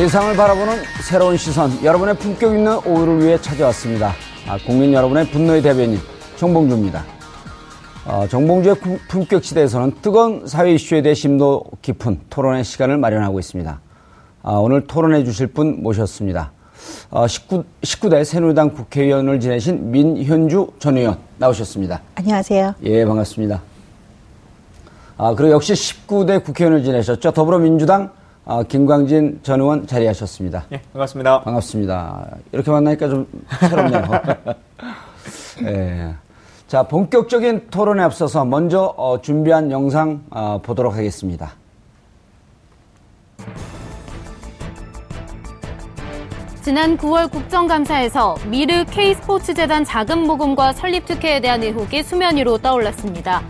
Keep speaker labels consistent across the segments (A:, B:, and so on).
A: 세상을 바라보는 새로운 시선, 여러분의 품격 있는 오후를 위해 찾아왔습니다. 아, 국민 여러분의 분노의 대변인 정봉주입니다. 어, 정봉주의 품격 시대에서는 뜨거운 사회 이슈에 대해 심도 깊은 토론의 시간을 마련하고 있습니다. 아, 오늘 토론해 주실 분 모셨습니다. 어, 19, 19대 새누리당 국회의원을 지내신 민현주 전 의원 나오셨습니다.
B: 안녕하세요.
A: 예, 반갑습니다. 아, 그리고 역시 19대 국회의원을 지내셨죠. 더불어민주당 아, 김광진 전 의원 자리하셨습니다.
C: 예, 반갑습니다.
A: 반갑습니다. 이렇게 만나니까 좀 새롭네요. 예. 자, 본격적인 토론에 앞서서 먼저 어, 준비한 영상 어, 보도록 하겠습니다.
D: 지난 9월 국정감사에서 미르 K스포츠재단 자금 모금과 설립 특혜에 대한 의혹이 수면 위로 떠올랐습니다.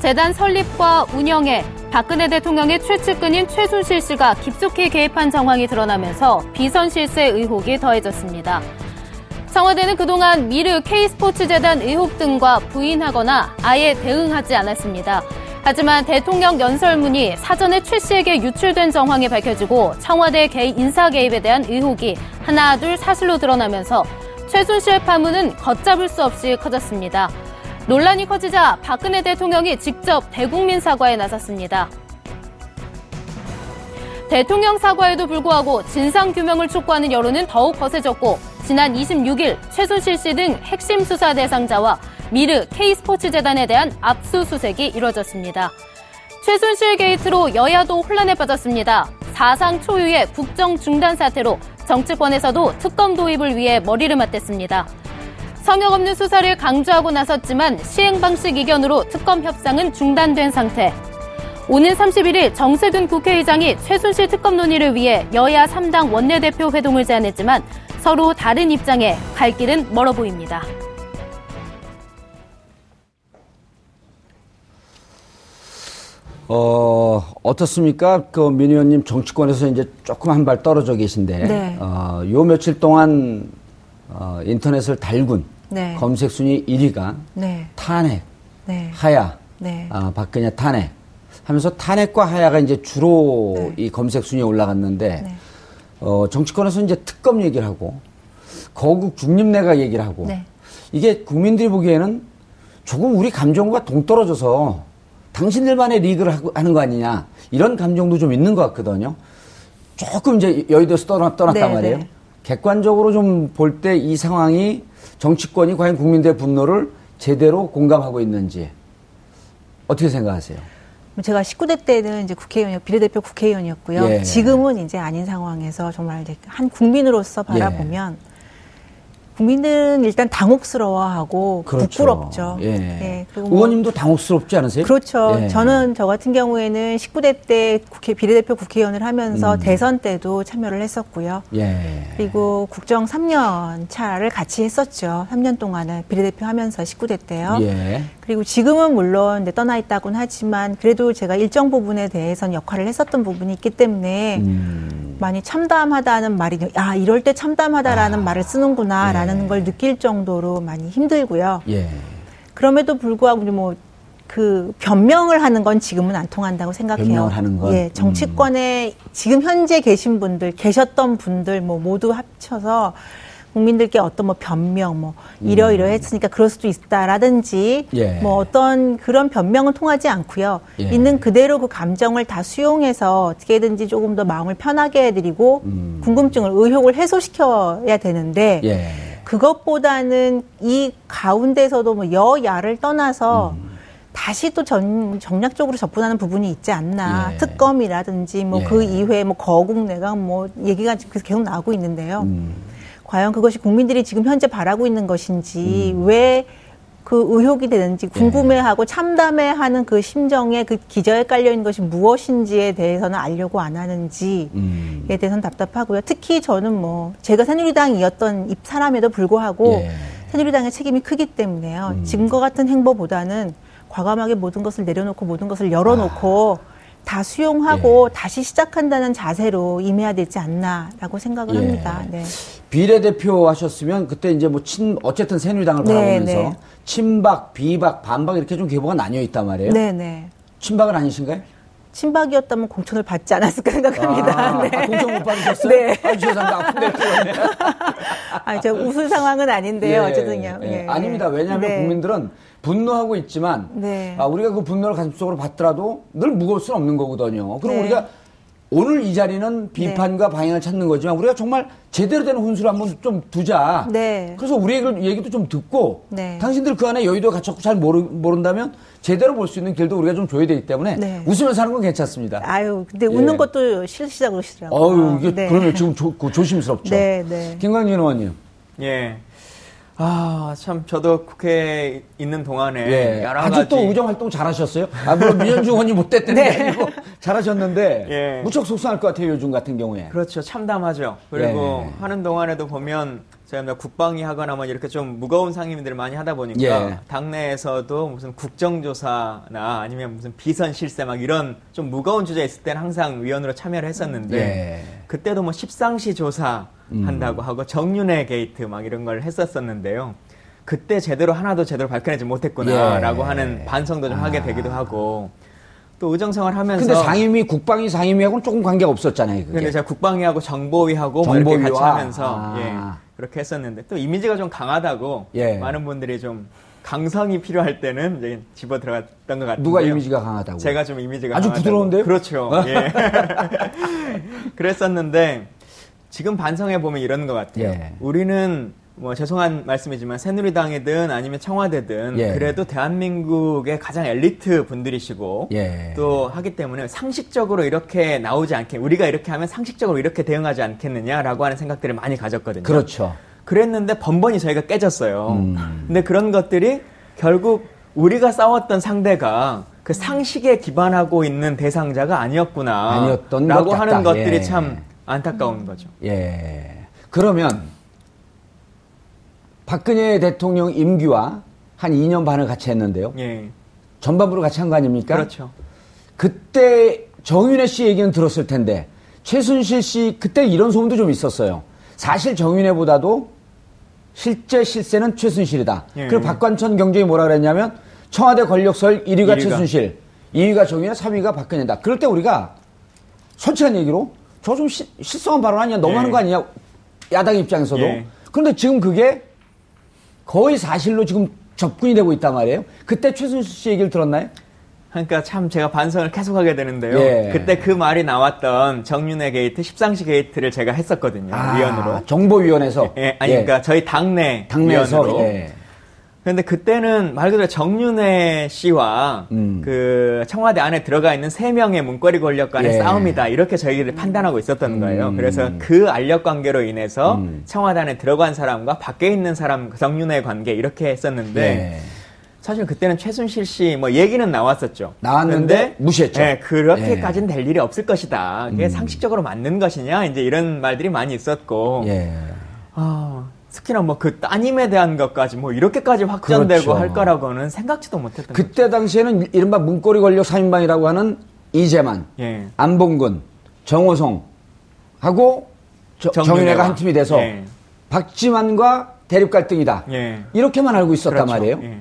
D: 재단 설립과 운영에 박근혜 대통령의 최측근인 최순실 씨가 깊숙이 개입한 정황이 드러나면서 비선 실세 의혹이 더해졌습니다. 청와대는 그동안 미르 K스포츠재단 의혹 등과 부인하거나 아예 대응하지 않았습니다. 하지만 대통령 연설문이 사전에 최 씨에게 유출된 정황이 밝혀지고 청와대 개인 인사 개입에 대한 의혹이 하나 둘 사실로 드러나면서 최순실 파문은 걷잡을 수 없이 커졌습니다. 논란이 커지자 박근혜 대통령이 직접 대국민 사과에 나섰습니다. 대통령 사과에도 불구하고 진상규명을 촉구하는 여론은 더욱 거세졌고 지난 26일 최순실 씨 등 핵심 수사 대상자와 미르 K스포츠 재단에 대한 압수수색이 이뤄졌습니다. 최순실 게이트로 여야도 혼란에 빠졌습니다. 사상 초유의 국정 중단 사태로 정치권에서도 특검 도입을 위해 머리를 맞댔습니다. 성역 없는 수사를 강조하고 나섰지만 시행 방식 이견으로 특검 협상은 중단된 상태. 오는 31일 정세균 국회의장이 최순실 특검 논의를 위해 여야 3당 원내대표 회동을 제안했지만 서로 다른 입장에 갈 길은 멀어 보입니다.
A: 어, 어떻습니까? 그, 민 의원님 정치권에서 이제 조금 한 발 떨어져 계신데,
B: 네.
A: 어, 요 며칠 동안, 어, 인터넷을 달군
B: 네.
A: 검색 순위 1위가
B: 네.
A: 탄핵,
B: 네.
A: 하야,
B: 네.
A: 아, 박근혜 탄핵 하면서 탄핵과 하야가 이제 주로
B: 네.
A: 이 검색 순위에 올라갔는데,
B: 네.
A: 어, 정치권에서 이제 특검 얘기를 하고, 거국 중립내각 얘기를 하고,
B: 네.
A: 이게 국민들이 보기에는 조금 우리 감정과 동떨어져서 당신들만의 리그를 하고, 하는 거 아니냐 이런 감정도 좀 있는 것 같거든요. 조금 이제 여의도에서 떠나, 떠났단
B: 네,
A: 말이에요.
B: 네.
A: 객관적으로 좀 볼 때 이 상황이 정치권이 과연 국민들의 분노를 제대로 공감하고 있는지 어떻게 생각하세요?
B: 제가 19대 때는 이제 국회의원, 비례대표 국회의원이었고요.
A: 예.
B: 지금은 이제 아닌 상황에서 정말 이제 한 국민으로서 바라보면 국민들은 일단 당혹스러워하고 부끄럽죠.
A: 예.
B: 예, 그리고 뭐-
A: 의원님도 당혹스럽지 않으세요?
B: 그렇죠.
A: 예.
B: 저는 저 같은 경우에는 19대 때 국회 비례대표 국회의원을 하면서
A: 음.
B: 대선 때도 참여를 했었고요.
A: 예.
B: 그리고 국정 3년 차를 같이 했었죠. 3년 동안은 비례대표 하면서 19대 때요.
A: 예.
B: 그리고 지금은 물론 떠나 있다곤 하지만 그래도 제가 일정 부분에 대해서는 역할을 했었던 부분이 있기 때문에
A: 음.
B: 많이 참담하다는 말이 야 이럴 때 참담하다라는
A: 아.
B: 말을 쓰는구나라는
A: 예.
B: 걸 느낄 정도로 많이 힘들고요.
A: 예.
B: 그럼에도 불구하고 뭐그 변명을 하는 건 지금은 안 통한다고 생각해요.
A: 변명을 하는 건? 음.
B: 예, 정치권에 지금 현재 계신 분들, 계셨던 분들 뭐 모두 합쳐서 국민들께 어떤 뭐 변명 뭐 이러이러했으니까 그럴 수도 있다라든지
A: 예.
B: 뭐 어떤 그런 변명은 통하지 않고요.
A: 예.
B: 있는 그대로 그 감정을 다 수용해서 어떻게든지 조금 더 마음을 편하게 해드리고 궁금증을 의혹을 해소시켜야 되는데
A: 음. 예.
B: 그것보다는 이 가운데서도 뭐 여야를 떠나서
A: 음.
B: 다시 또 전, 정략적으로 접근하는 부분이 있지 않나.
A: 예.
B: 특검이라든지 뭐그
A: 예.
B: 이후에 뭐 거국 내각 뭐 얘기가 계속 나오고 있는데요.
A: 음.
B: 과연 그것이 국민들이 지금 현재 바라고 있는 것인지
A: 음.
B: 왜 그 의혹이
A: 예.
B: 되는지 궁금해하고 참담해하는 그 심정에 그 기저에 깔려 있는 것이 무엇인지에 대해서는 알려고 안 하는지에
A: 음.
B: 대해서는 답답하고요. 특히 저는 뭐 제가 새누리당이었던 입 사람에도 불구하고
A: 예. 음.
B: 새누리당의 책임이 크기 때문에요. 지금과 같은 행보보다는 과감하게 모든 것을 내려놓고 모든 것을 열어놓고 다 수용하고
A: 예.
B: 다시 시작한다는 자세로 임해야 되지 않나라고 생각을
A: 예.
B: 합니다. 네.
A: 비례대표 하셨으면 그때 이제 뭐 친, 어쨌든 새누리당을
B: 네,
A: 바라보면서
B: 네.
A: 친박, 비박, 반박 이렇게 좀 계보가 나뉘어 있단 말이에요.
B: 네네.
A: 친박은 아니신가요?
B: 친박이었다면 공천을 받지 않았을까 생각합니다.
A: 아,
B: 네.
A: 아, 공천 못 받으셨어요?
B: 네.
A: 아, 죄송합니다. 아픈 데 들었네.
B: 아, 저 웃을 상황은 아닌데요. 어쨌든요.
A: 예.
B: 네,
A: 아닙니다.
B: 네.
A: 왜냐하면
B: 네.
A: 국민들은 분노하고 있지만
B: 네.
A: 아, 우리가 그 분노를 가슴속으로 받더라도 늘 무거울 수는 없는 거거든요. 그럼
B: 네.
A: 우리가 오늘 이 자리는 비판과 방향을 찾는 거지만 우리가 정말 제대로 된 훈수를 한번 좀 두자.
B: 네.
A: 그래서 우리 얘기도 좀 듣고
B: 네.
A: 당신들 그 안에 여의도 갖췄고 잘 모르, 모른다면 제대로 볼 수 있는 길도 우리가 좀 줘야 되기 때문에
B: 네.
A: 웃으면서 하는 건 괜찮습니다.
B: 아유, 근데 웃는
A: 예.
B: 것도 싫으시다고 그러시더라고요.
A: 어유 이게
B: 네.
A: 그러면 지금 조, 그 조심스럽죠.
B: 네, 네.
A: 김광진 의원님.
C: 예. 아, 참, 저도 국회에 있는 동안에
A: 예.
C: 여러
A: 아주
C: 가지.
A: 또 의정 활동 잘하셨어요. 아, 물론 민현중 못됐다는 게 아니고 잘하셨는데
C: 예.
A: 무척 속상할 것 같아요. 요즘 같은 경우에.
C: 그렇죠. 참담하죠. 그리고
A: 예.
C: 하는 동안에도 보면 저희가 뭐 국방위 하거나 뭐 이렇게 좀 무거운 상임위들을 많이 하다 보니까
A: 예.
C: 당내에서도 무슨 국정조사나 아니면 무슨 비선 실세 막 이런 좀 무거운 주제 있을 때는 항상 위원으로 참여를 했었는데
A: 예.
C: 그때도 뭐 십상시 조사
A: 음.
C: 한다고 하고 정윤회 게이트 막 이런 걸 했었었는데요. 그때 제대로 하나도 제대로 밝혀내지 못했구나라고
A: 예.
C: 하는 반성도 좀 하게 되기도 하고 또 의정생활 하면서
A: 근데 상임위, 국방위 상임위하고는 조금 관계가 없었잖아요. 그게.
C: 근데 제가 국방위하고 정보위하고 뭐 이렇게 같이? 하면서
A: 아.
C: 예, 그렇게 했었는데 또 이미지가 좀 강하다고
A: 예.
C: 많은 분들이 좀 강성이 필요할 때는 이제 집어 들어갔던 것 같은데
A: 누가 이미지가 강하다고?
C: 제가 좀 이미지가
A: 아주
C: 강하다고.
A: 부드러운데요?
C: 그렇죠. 예. 그랬었는데 지금 반성해 보면 이런 것 같아요.
A: 예.
C: 우리는 뭐 죄송한 말씀이지만 새누리당이든 아니면 청와대든
A: 예.
C: 그래도 대한민국의 가장 엘리트 분들이시고
A: 예.
C: 또 하기 때문에 상식적으로 이렇게 나오지 않게 우리가 이렇게 하면 상식적으로 이렇게 대응하지 않겠느냐라고 하는 생각들을 많이 가졌거든요.
A: 그렇죠.
C: 그랬는데 번번이 저희가 깨졌어요.
A: 음.
C: 근데 그런 것들이 결국 우리가 싸웠던 상대가 그 상식에 기반하고 있는 대상자가 아니었구나.
A: 아니었던
C: 라고
A: 것
C: 하는. 것들이
A: 예.
C: 참 안타까운 거죠.
A: 예. 그러면 박근혜 대통령 임기와 한 2년 반을 같이 했는데요.
C: 예.
A: 전반부를 같이 한 거 아닙니까?
C: 그렇죠.
A: 그때 정윤혜 씨 얘기는 들었을 텐데 최순실 씨 그때 이런 소문도 좀 있었어요. 사실 정윤혜보다도 실제 실세는 최순실이다.
C: 예.
A: 그리고 박관천 경정이 뭐라 그랬냐면 청와대 권력설 1위가
C: 1위가.
A: 최순실, 2위가 정윤혜, 3위가 박근혜다. 그럴 때 우리가 솔직한 얘기로 저 좀 실성한 발언 아니야? 너무
C: 예.
A: 하는 거 아니냐? 야당 입장에서도.
C: 예.
A: 그런데 지금 그게 거의 사실로 지금 접근이 되고 있단 말이에요. 그때 최순실 씨 얘기를 들었나요?
C: 그러니까 참 제가 반성을 계속하게 되는데요.
A: 예.
C: 그때 그 말이 나왔던 정윤회 게이트, 십상시 게이트를 제가 했었거든요.
A: 아,
C: 위원으로.
A: 정보위원회에서.
C: 예, 아니 그러니까 저희 당내
A: 당내에서.
C: 위원으로.
A: 예.
C: 그런데 그때는 말 그대로 정윤회 씨와
A: 음.
C: 그 청와대 안에 들어가 있는 세 명의 문고리 권력 간의
A: 예.
C: 싸움이다 이렇게 저희들이 판단하고 있었던 거예요. 그래서 그 알력 관계로 인해서
A: 음.
C: 청와대 안에 들어간 사람과 밖에 있는 사람 그 정윤회 관계 이렇게 했었는데
A: 예.
C: 사실 그때는 최순실 씨 뭐 얘기는 나왔었죠.
A: 나왔는데 무시했죠.
C: 네, 그렇게까지는 될 일이 없을 것이다.
A: 음.
C: 그게 상식적으로 맞는 것이냐 이제 이런 말들이 많이 있었고
A: 예.
C: 아, 특히나 뭐 그 따님에 대한 것까지 뭐 이렇게까지 확전되고
A: 그렇죠.
C: 할 거라고는 생각지도 못했던 거죠.
A: 그때 당시에는 이른바 문고리 권력 3인방이라고 하는 이재만,
C: 예.
A: 안봉근, 정호성 하고. 정윤회가 한 팀이 돼서
C: 예.
A: 박지만과 대립 갈등이다.
C: 예.
A: 이렇게만 알고 있었단
C: 그렇죠.
A: 말이에요.
C: 예.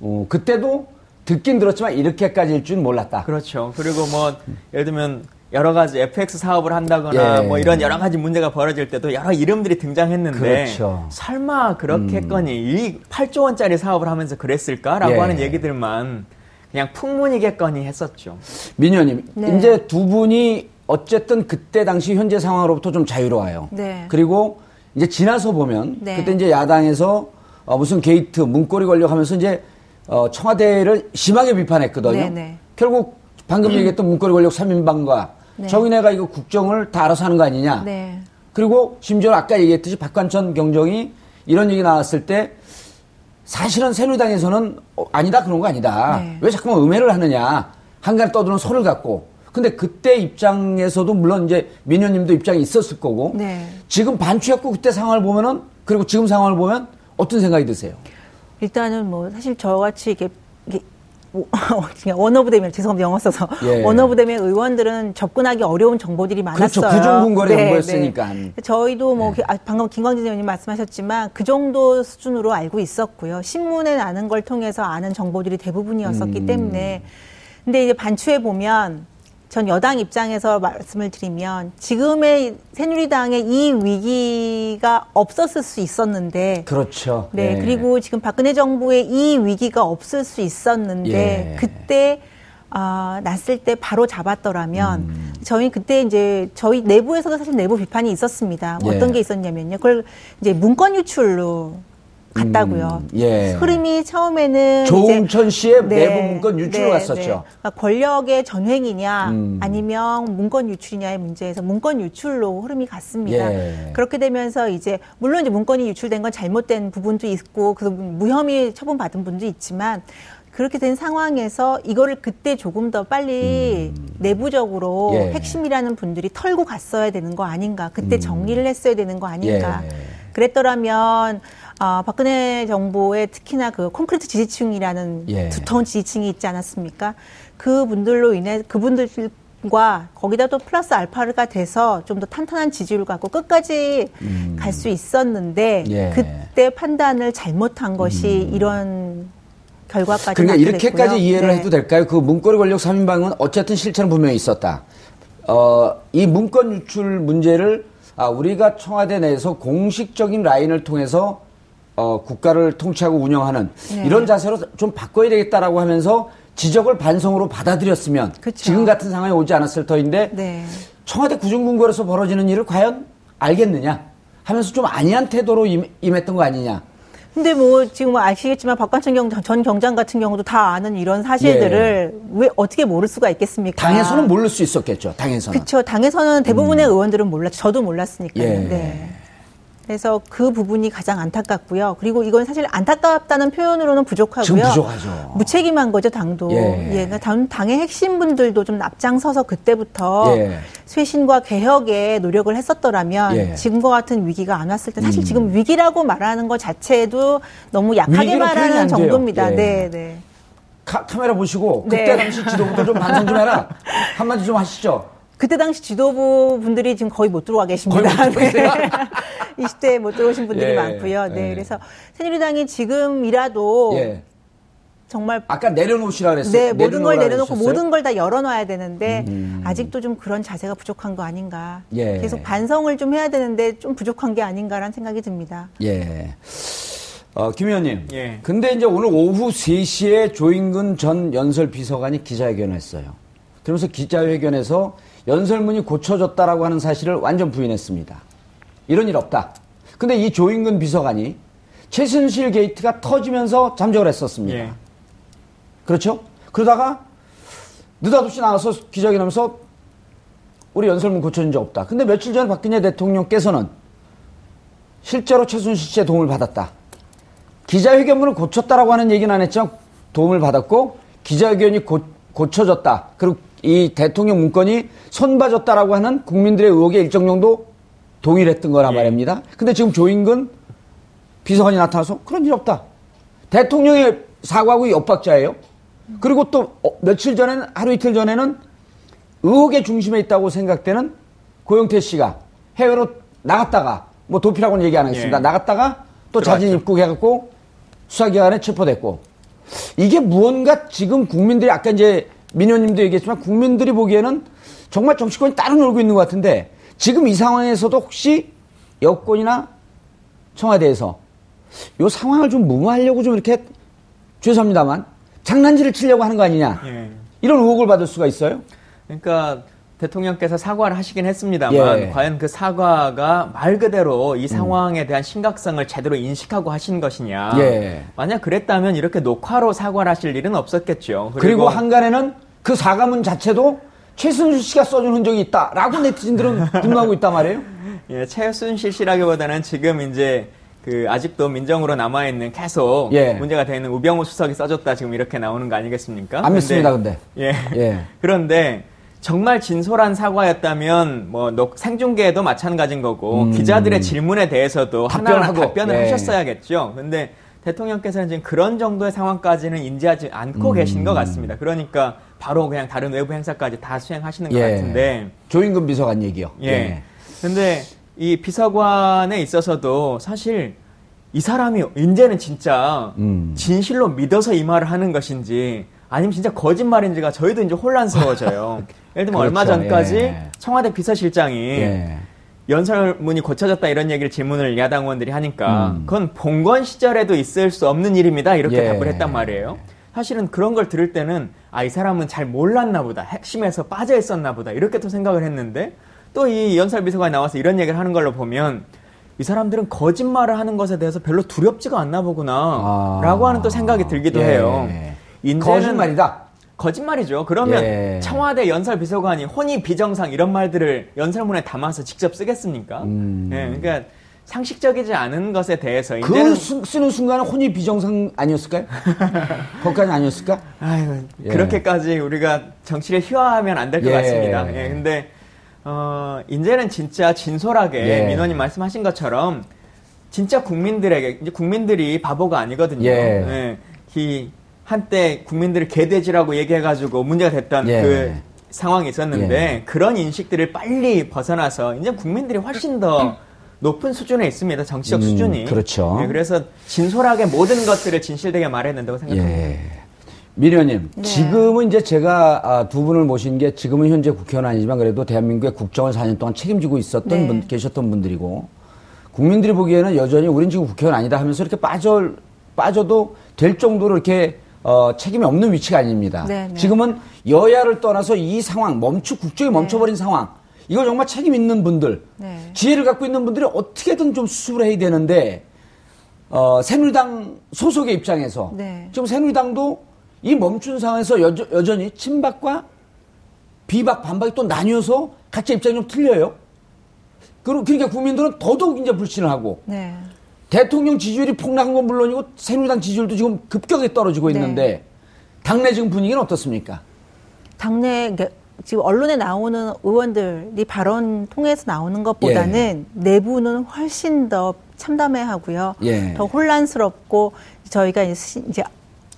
A: 어, 그때도 듣긴 들었지만 이렇게까지일 줄 몰랐다.
C: 그렇죠. 그리고 뭐 예를 들면 여러 가지 FX 사업을 한다거나
A: 예.
C: 뭐 이런 여러 가지 문제가 벌어질 때도 여러 이름들이 등장했는데
A: 그렇죠.
C: 설마 그렇게 했거니 이 8조 원짜리 사업을 하면서 그랬을까라고
A: 예.
C: 하는 얘기들만 그냥 풍문이겠거니 했었죠.
A: 민현님,
B: 네.
A: 이제 두 분이 어쨌든 그때 당시 현재 상황으로부터 좀 자유로워요.
B: 네.
A: 그리고 이제 지나서 보면
B: 네.
A: 그때 이제 야당에서 어, 무슨 게이트 문고리 권력 하면서 이제 어, 청와대를 심하게 비판했거든요.
B: 네, 네.
A: 결국 방금 얘기했던 문고리 권력 3인방과
B: 네.
A: 정윤회가 이거 국정을 다 알아서 하는 거 아니냐.
B: 네.
A: 그리고 심지어 아까 얘기했듯이 박관천 경정이 이런 얘기 나왔을 때 사실은 새누리당에서는 어, 아니다 그런 거 아니다.
B: 네.
A: 왜 자꾸만 음해를 하느냐. 항간에 떠드는 소리를 갖고. 근데 그때 입장에서도 물론 이제 민현님도 입장이 있었을 거고.
B: 네.
A: 지금 반추했고 그때 상황을 보면은 그리고 지금 상황을 보면 어떤 생각이 드세요?
B: 일단은 뭐 사실 저같이 이게 원어브댐이 죄송합니다 영어 써서
A: 예.
B: 원어브댐의 의원들은 접근하기 어려운 정보들이 많았어요.
A: 그렇죠. 구중궁궐의
B: 네,
A: 정보였으니까.
B: 네. 저희도 뭐 아, 방금 김광진 의원님 말씀하셨지만 그 정도 수준으로 알고 있었고요. 신문에 나는 걸 통해서 아는 정보들이 대부분이었었기
A: 음.
B: 때문에 근데 이제 반추해 보면 전 여당 입장에서 말씀을 드리면 지금의 새누리당의 이 위기가 없었을 수 있었는데
A: 그렇죠.
B: 네,
A: 예.
B: 그리고 지금 박근혜 정부의 이 위기가 없을 수 있었는데
A: 예.
B: 그때 아, 났을 때 바로 잡았더라면
A: 음.
B: 저희 그때 이제 저희 내부에서도 사실 내부 비판이 있었습니다.
A: 예.
B: 어떤 게 있었냐면요. 그걸 이제 문건 유출로 갔다고요.
A: 음, 예.
B: 흐름이 처음에는
A: 조홍천 씨의
B: 이제-
A: 내부 문건 유출로 갔었죠.
B: 그러니까 권력의 전횡이냐
A: 음.
B: 아니면 문건 유출이냐의 문제에서 문건 유출로 흐름이 갔습니다.
A: 예.
B: 그렇게 되면서 이제 물론 이제 문건이 유출된 건 잘못된 부분도 있고 그 무혐의 처분받은 분도 있지만 그렇게 된 상황에서 이거를 그때 조금 더 빨리 내부적으로
A: 음. 예.
B: 핵심이라는 분들이 털고 갔어야 되는 거 아닌가 그때 정리를 했어야 되는 거 아닌가
A: 음. 예.
B: 그랬더라면 아, 박근혜 정부의 특히나 그 콘크리트 지지층이라는
A: 예.
B: 두터운 지지층이 있지 않았습니까? 그 분들로 인해 그분들 과 거기다 또 플러스 알파가 돼서 좀 더 탄탄한 지지를 갖고 끝까지 갈수 있었는데
A: 음. 예. 음.
B: 그때 판단을 잘못한 것이 이런 결과까지
A: 그러니까 이렇게까지
B: 됐고요.
A: 이해를
B: 네.
A: 해도 될까요? 그 문고리 권력 3인방은 어쨌든 실체는 분명히 있었다. 어, 이 문건 유출 문제를 아, 우리가 청와대 내에서 공식적인 라인을 통해서 어, 국가를 통치하고 운영하는
B: 네.
A: 이런 자세로 좀 바꿔야 되겠다라고 하면서 지적을 반성으로 받아들였으면
B: 그쵸.
A: 지금 같은 상황이 오지 않았을 터인데
B: 네.
A: 청와대 구중궁궐에서 벌어지는 일을 과연 알겠느냐 하면서 좀 안이한 태도로 임, 임했던 거 아니냐.
B: 근데 뭐 지금 뭐 아시겠지만 박관천 경, 전 경장 같은 경우도 다 아는 이런 사실들을 왜 어떻게 모를 수가 있겠습니까?
A: 예. 당에서는 모를 수 있었겠죠. 당에서는.
B: 그렇죠. 당에서는 대부분의 의원들은 몰랐죠. 저도 몰랐으니까요.
A: 예.
B: 네. 그래서 그 부분이 가장 안타깝고요. 그리고 이건 사실 안타깝다는 표현으로는 부족하고요.
A: 부족하죠.
B: 무책임한 거죠, 당도.
A: 예.
B: 예. 그러니까 당, 당의 핵심 분들도 좀 앞장서서 그때부터
A: 예.
B: 쇄신과 개혁에 노력을 했었더라면
A: 예. 음.
B: 지금과 같은 위기가 안 왔을 때 사실 지금 위기라고 말하는 것 자체도 너무 약하게 말하는. 정도입니다.
A: 예.
B: 네, 네.
A: 카, 카메라 보시고 그때
B: 네.
A: 당시 지도부터 좀 반성 좀 해라. 한마디 좀 하시죠.
B: 그때 당시 지도부 분들이 지금 거의 못 들어와 계십니다.
A: 거의 못 들어오세요?
B: 네. 20대에 못 들어오신 분들이
A: 예,
B: 많고요. 네.
A: 예.
B: 그래서 새누리당이 지금이라도
A: 예.
B: 정말
A: 아까 내려놓으시라 그랬어요.
B: 네, 모든 걸 내려놓고
A: 그러셨어요?
B: 모든 걸 다 열어놔야 되는데 아직도 좀 그런 자세가 부족한 거 아닌가.
A: 예.
B: 계속 반성을 좀 해야 되는데 좀 부족한 게 아닌가라는 생각이 듭니다.
A: 예. 어, 김 의원님.
C: 예.
A: 근데 이제 오늘 오후 3시에 조인근 전 연설 비서관이 기자회견을 했어요. 그러면서 기자회견에서 연설문이 고쳐졌다라고 하는 사실을 완전 부인했습니다. 이런 일 없다. 근데 이 조인근 비서관이 최순실 게이트가 터지면서 잠적을 했었습니다.
C: 예.
A: 그렇죠? 그러다가 느닷없이 나와서 기자회견하면서 우리 연설문 고쳐진 적 없다. 근데 며칠 전에 박근혜 대통령께서는 실제로 최순실 씨의 도움을 받았다. 기자회견문을 고쳤다라고 하는 얘기는 안 했지만 도움을 받았고 기자회견이 고, 고쳐졌다. 그리고 이 대통령 문건이 손봐졌다라고 하는 국민들의 의혹에 일정 정도 동의를 했던 거란
C: 예.
A: 말입니다. 근데 지금 조인근 비서관이 나타나서 그런 일 없다. 대통령이 사과하고 옆박자예요. 그리고 또 어, 며칠 전에는 하루 이틀 전에는 의혹의 중심에 있다고 생각되는 고영태 씨가 해외로 나갔다가 뭐 도피라고는 얘기 안 하겠습니다.
C: 예.
A: 나갔다가 또 자진
C: 들어왔죠.
A: 입국해갖고 수사기관에 체포됐고 이게 무언가 지금 국민들이 아까 이제 민현님도 얘기했지만 국민들이 보기에는 정말 정치권이 따로 놀고 있는 것 같은데 지금 이 상황에서도 혹시 여권이나 청와대에서 이 상황을 좀 무마하려고 좀 이렇게 죄송합니다만 장난질을 치려고 하는 거 아니냐
C: 예.
A: 이런 의혹을 받을 수가 있어요.
C: 그러니까 대통령께서 사과를 하시긴 했습니다만
A: 예.
C: 과연 그 사과가 말 그대로 이 상황에 대한 심각성을 제대로 인식하고 하신 것이냐.
A: 예.
C: 만약 그랬다면 이렇게 녹화로 사과를 하실 일은 없었겠죠.
A: 그리고, 한간에는 그 사과문 자체도 최순실 씨가 써준 흔적이 있다라고 네티즌들은 분노하고 있단 말이에요.
C: 예, 최순실 씨라기보다는 지금 이제 그 아직도 민정으로 남아 있는 계속
A: 예.
C: 문제가 되는 우병우 수석이 써줬다 지금 이렇게 나오는 거 아니겠습니까?
A: 안 믿습니다, 근데.
C: 예.
A: 예.
C: 그런데 정말 진솔한 사과였다면 뭐 녹- 생중계에도 마찬가지인 거고 기자들의 질문에 대해서도 하나하나
A: 음.
C: 답변을
A: 예.
C: 하셨어야겠죠. 근데 대통령께서는 지금 그런 정도의 상황까지는 인지하지 않고
A: 음.
C: 계신 것 같습니다. 그러니까 바로 그냥 다른 외부 행사까지 다 수행하시는 것
A: 예.
C: 같은데
A: 조인근 비서관 얘기요.
C: 예. 근데 이 비서관에 있어서도 사실 이 사람이 이제는 진짜
A: 음.
C: 진실로 믿어서 이 말을 하는 것인지 아니면 진짜 거짓말인지가 저희도 이제 혼란스러워져요. 예를 들면 얼마
A: 그렇죠.
C: 전까지
A: 예.
C: 청와대 비서실장이
A: 예.
C: 연설문이 고쳐졌다 이런 얘기를 질문을 야당 의원들이 하니까
A: 음.
C: 그건 봉건 시절에도 있을 수 없는 일입니다. 이렇게
A: 예.
C: 답을 했단 말이에요. 사실은 그런 걸 들을 때는 아 이 사람은 잘 몰랐나 보다. 핵심에서 빠져 있었나 보다. 이렇게 또 생각을 했는데 또 이 연설 비서관이 나와서 이런 얘기를 하는 걸로 보면 이 사람들은 거짓말을 하는 것에 대해서 별로 두렵지가 않나 보구나.
A: 아.
C: 라고 하는 또 생각이 들기도
A: 예.
C: 해요. 이제는
A: 거짓말이다.
C: 거짓말이죠. 그러면
A: 예.
C: 청와대 연설 비서관이 혼이 비정상 이런 말들을 연설문에 담아서 직접 쓰겠습니까?
A: 음.
C: 예, 그러니까 상식적이지 않은 것에 대해서
A: 그
C: 이제는
A: 쓰, 쓰는 순간은 혼이 비정상 아니었을까요? 거기까지 아니었을까?
C: 아유,
A: 예.
C: 그렇게까지 우리가 정치를 희화하면 안 될 것
A: 예.
C: 같습니다. 예, 근데 어, 이제는 진짜 진솔하게
A: 예.
C: 민원님 말씀하신 것처럼 진짜 국민들에게 이제 국민들이 바보가 아니거든요.
A: 예.
C: 예, 이 한때 국민들을 개돼지라고 얘기해가지고 문제가 됐던
A: 예.
C: 그 상황이 있었는데 그런 인식들을 빨리 벗어나서 이제 국민들이 훨씬 더 높은 수준에 있습니다. 정치적
A: 음,
C: 수준이.
A: 그렇죠.
C: 예, 그래서 진솔하게 모든 것들을 진실되게 말해야 된다고 생각합니다.
A: 예. 미련님,
B: 네.
A: 지금은 이제 제가 아, 두 분을 모신 게 지금은 현재 국회의원 아니지만 그래도 대한민국의 국정을 4년 동안 책임지고 있었던
B: 네.
A: 분, 계셨던 분들이고 국민들이 보기에는 여전히 우린 지금 국회의원 아니다 하면서 이렇게 빠져, 빠져도 될 정도로 이렇게 어, 책임이 없는 위치가 아닙니다.
B: 네, 네.
A: 지금은 여야를 떠나서 이 상황, 멈추, 국정이 멈춰버린 상황, 이거 정말 책임 있는 분들,
B: 네.
A: 지혜를 갖고 있는 분들이 어떻게든 좀 수습을 해야 되는데, 어, 새누리당 소속의 입장에서
B: 네.
A: 지금 새누리당도 이 멈춘 상황에서 여전, 여전히 친박과 비박, 반박이 또 나뉘어서 각자 입장이 좀 틀려요. 그러- 그러니까 국민들은 더더욱 이제 불신을 하고
B: 네.
A: 대통령 지지율이 폭락한 건 물론이고 새누리당 지지율도 지금 급격하게 떨어지고
B: 네.
A: 있는데 당내 지금 분위기는 어떻습니까?
B: 당내 그러니까 지금 언론에 나오는 의원들이 발언 통해서 나오는 것보다는 내부는 훨씬 더 참담해 하고요.
A: 예.
B: 더 혼란스럽고 저희가 이제 시- 이제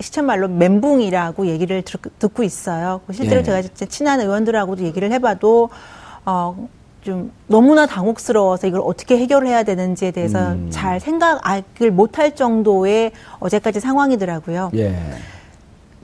B: 시천말로 멘붕이라고 얘기를 들, 듣고 있어요. 실제로
A: 예.
B: 제가 진짜 친한 의원들하고도 얘기를 해봐도 어, 좀 너무나 당혹스러워서 이걸 어떻게 해결해야 되는지에 대해서
A: 음.
B: 잘 생각을 못할 정도의 어제까지 상황이더라고요.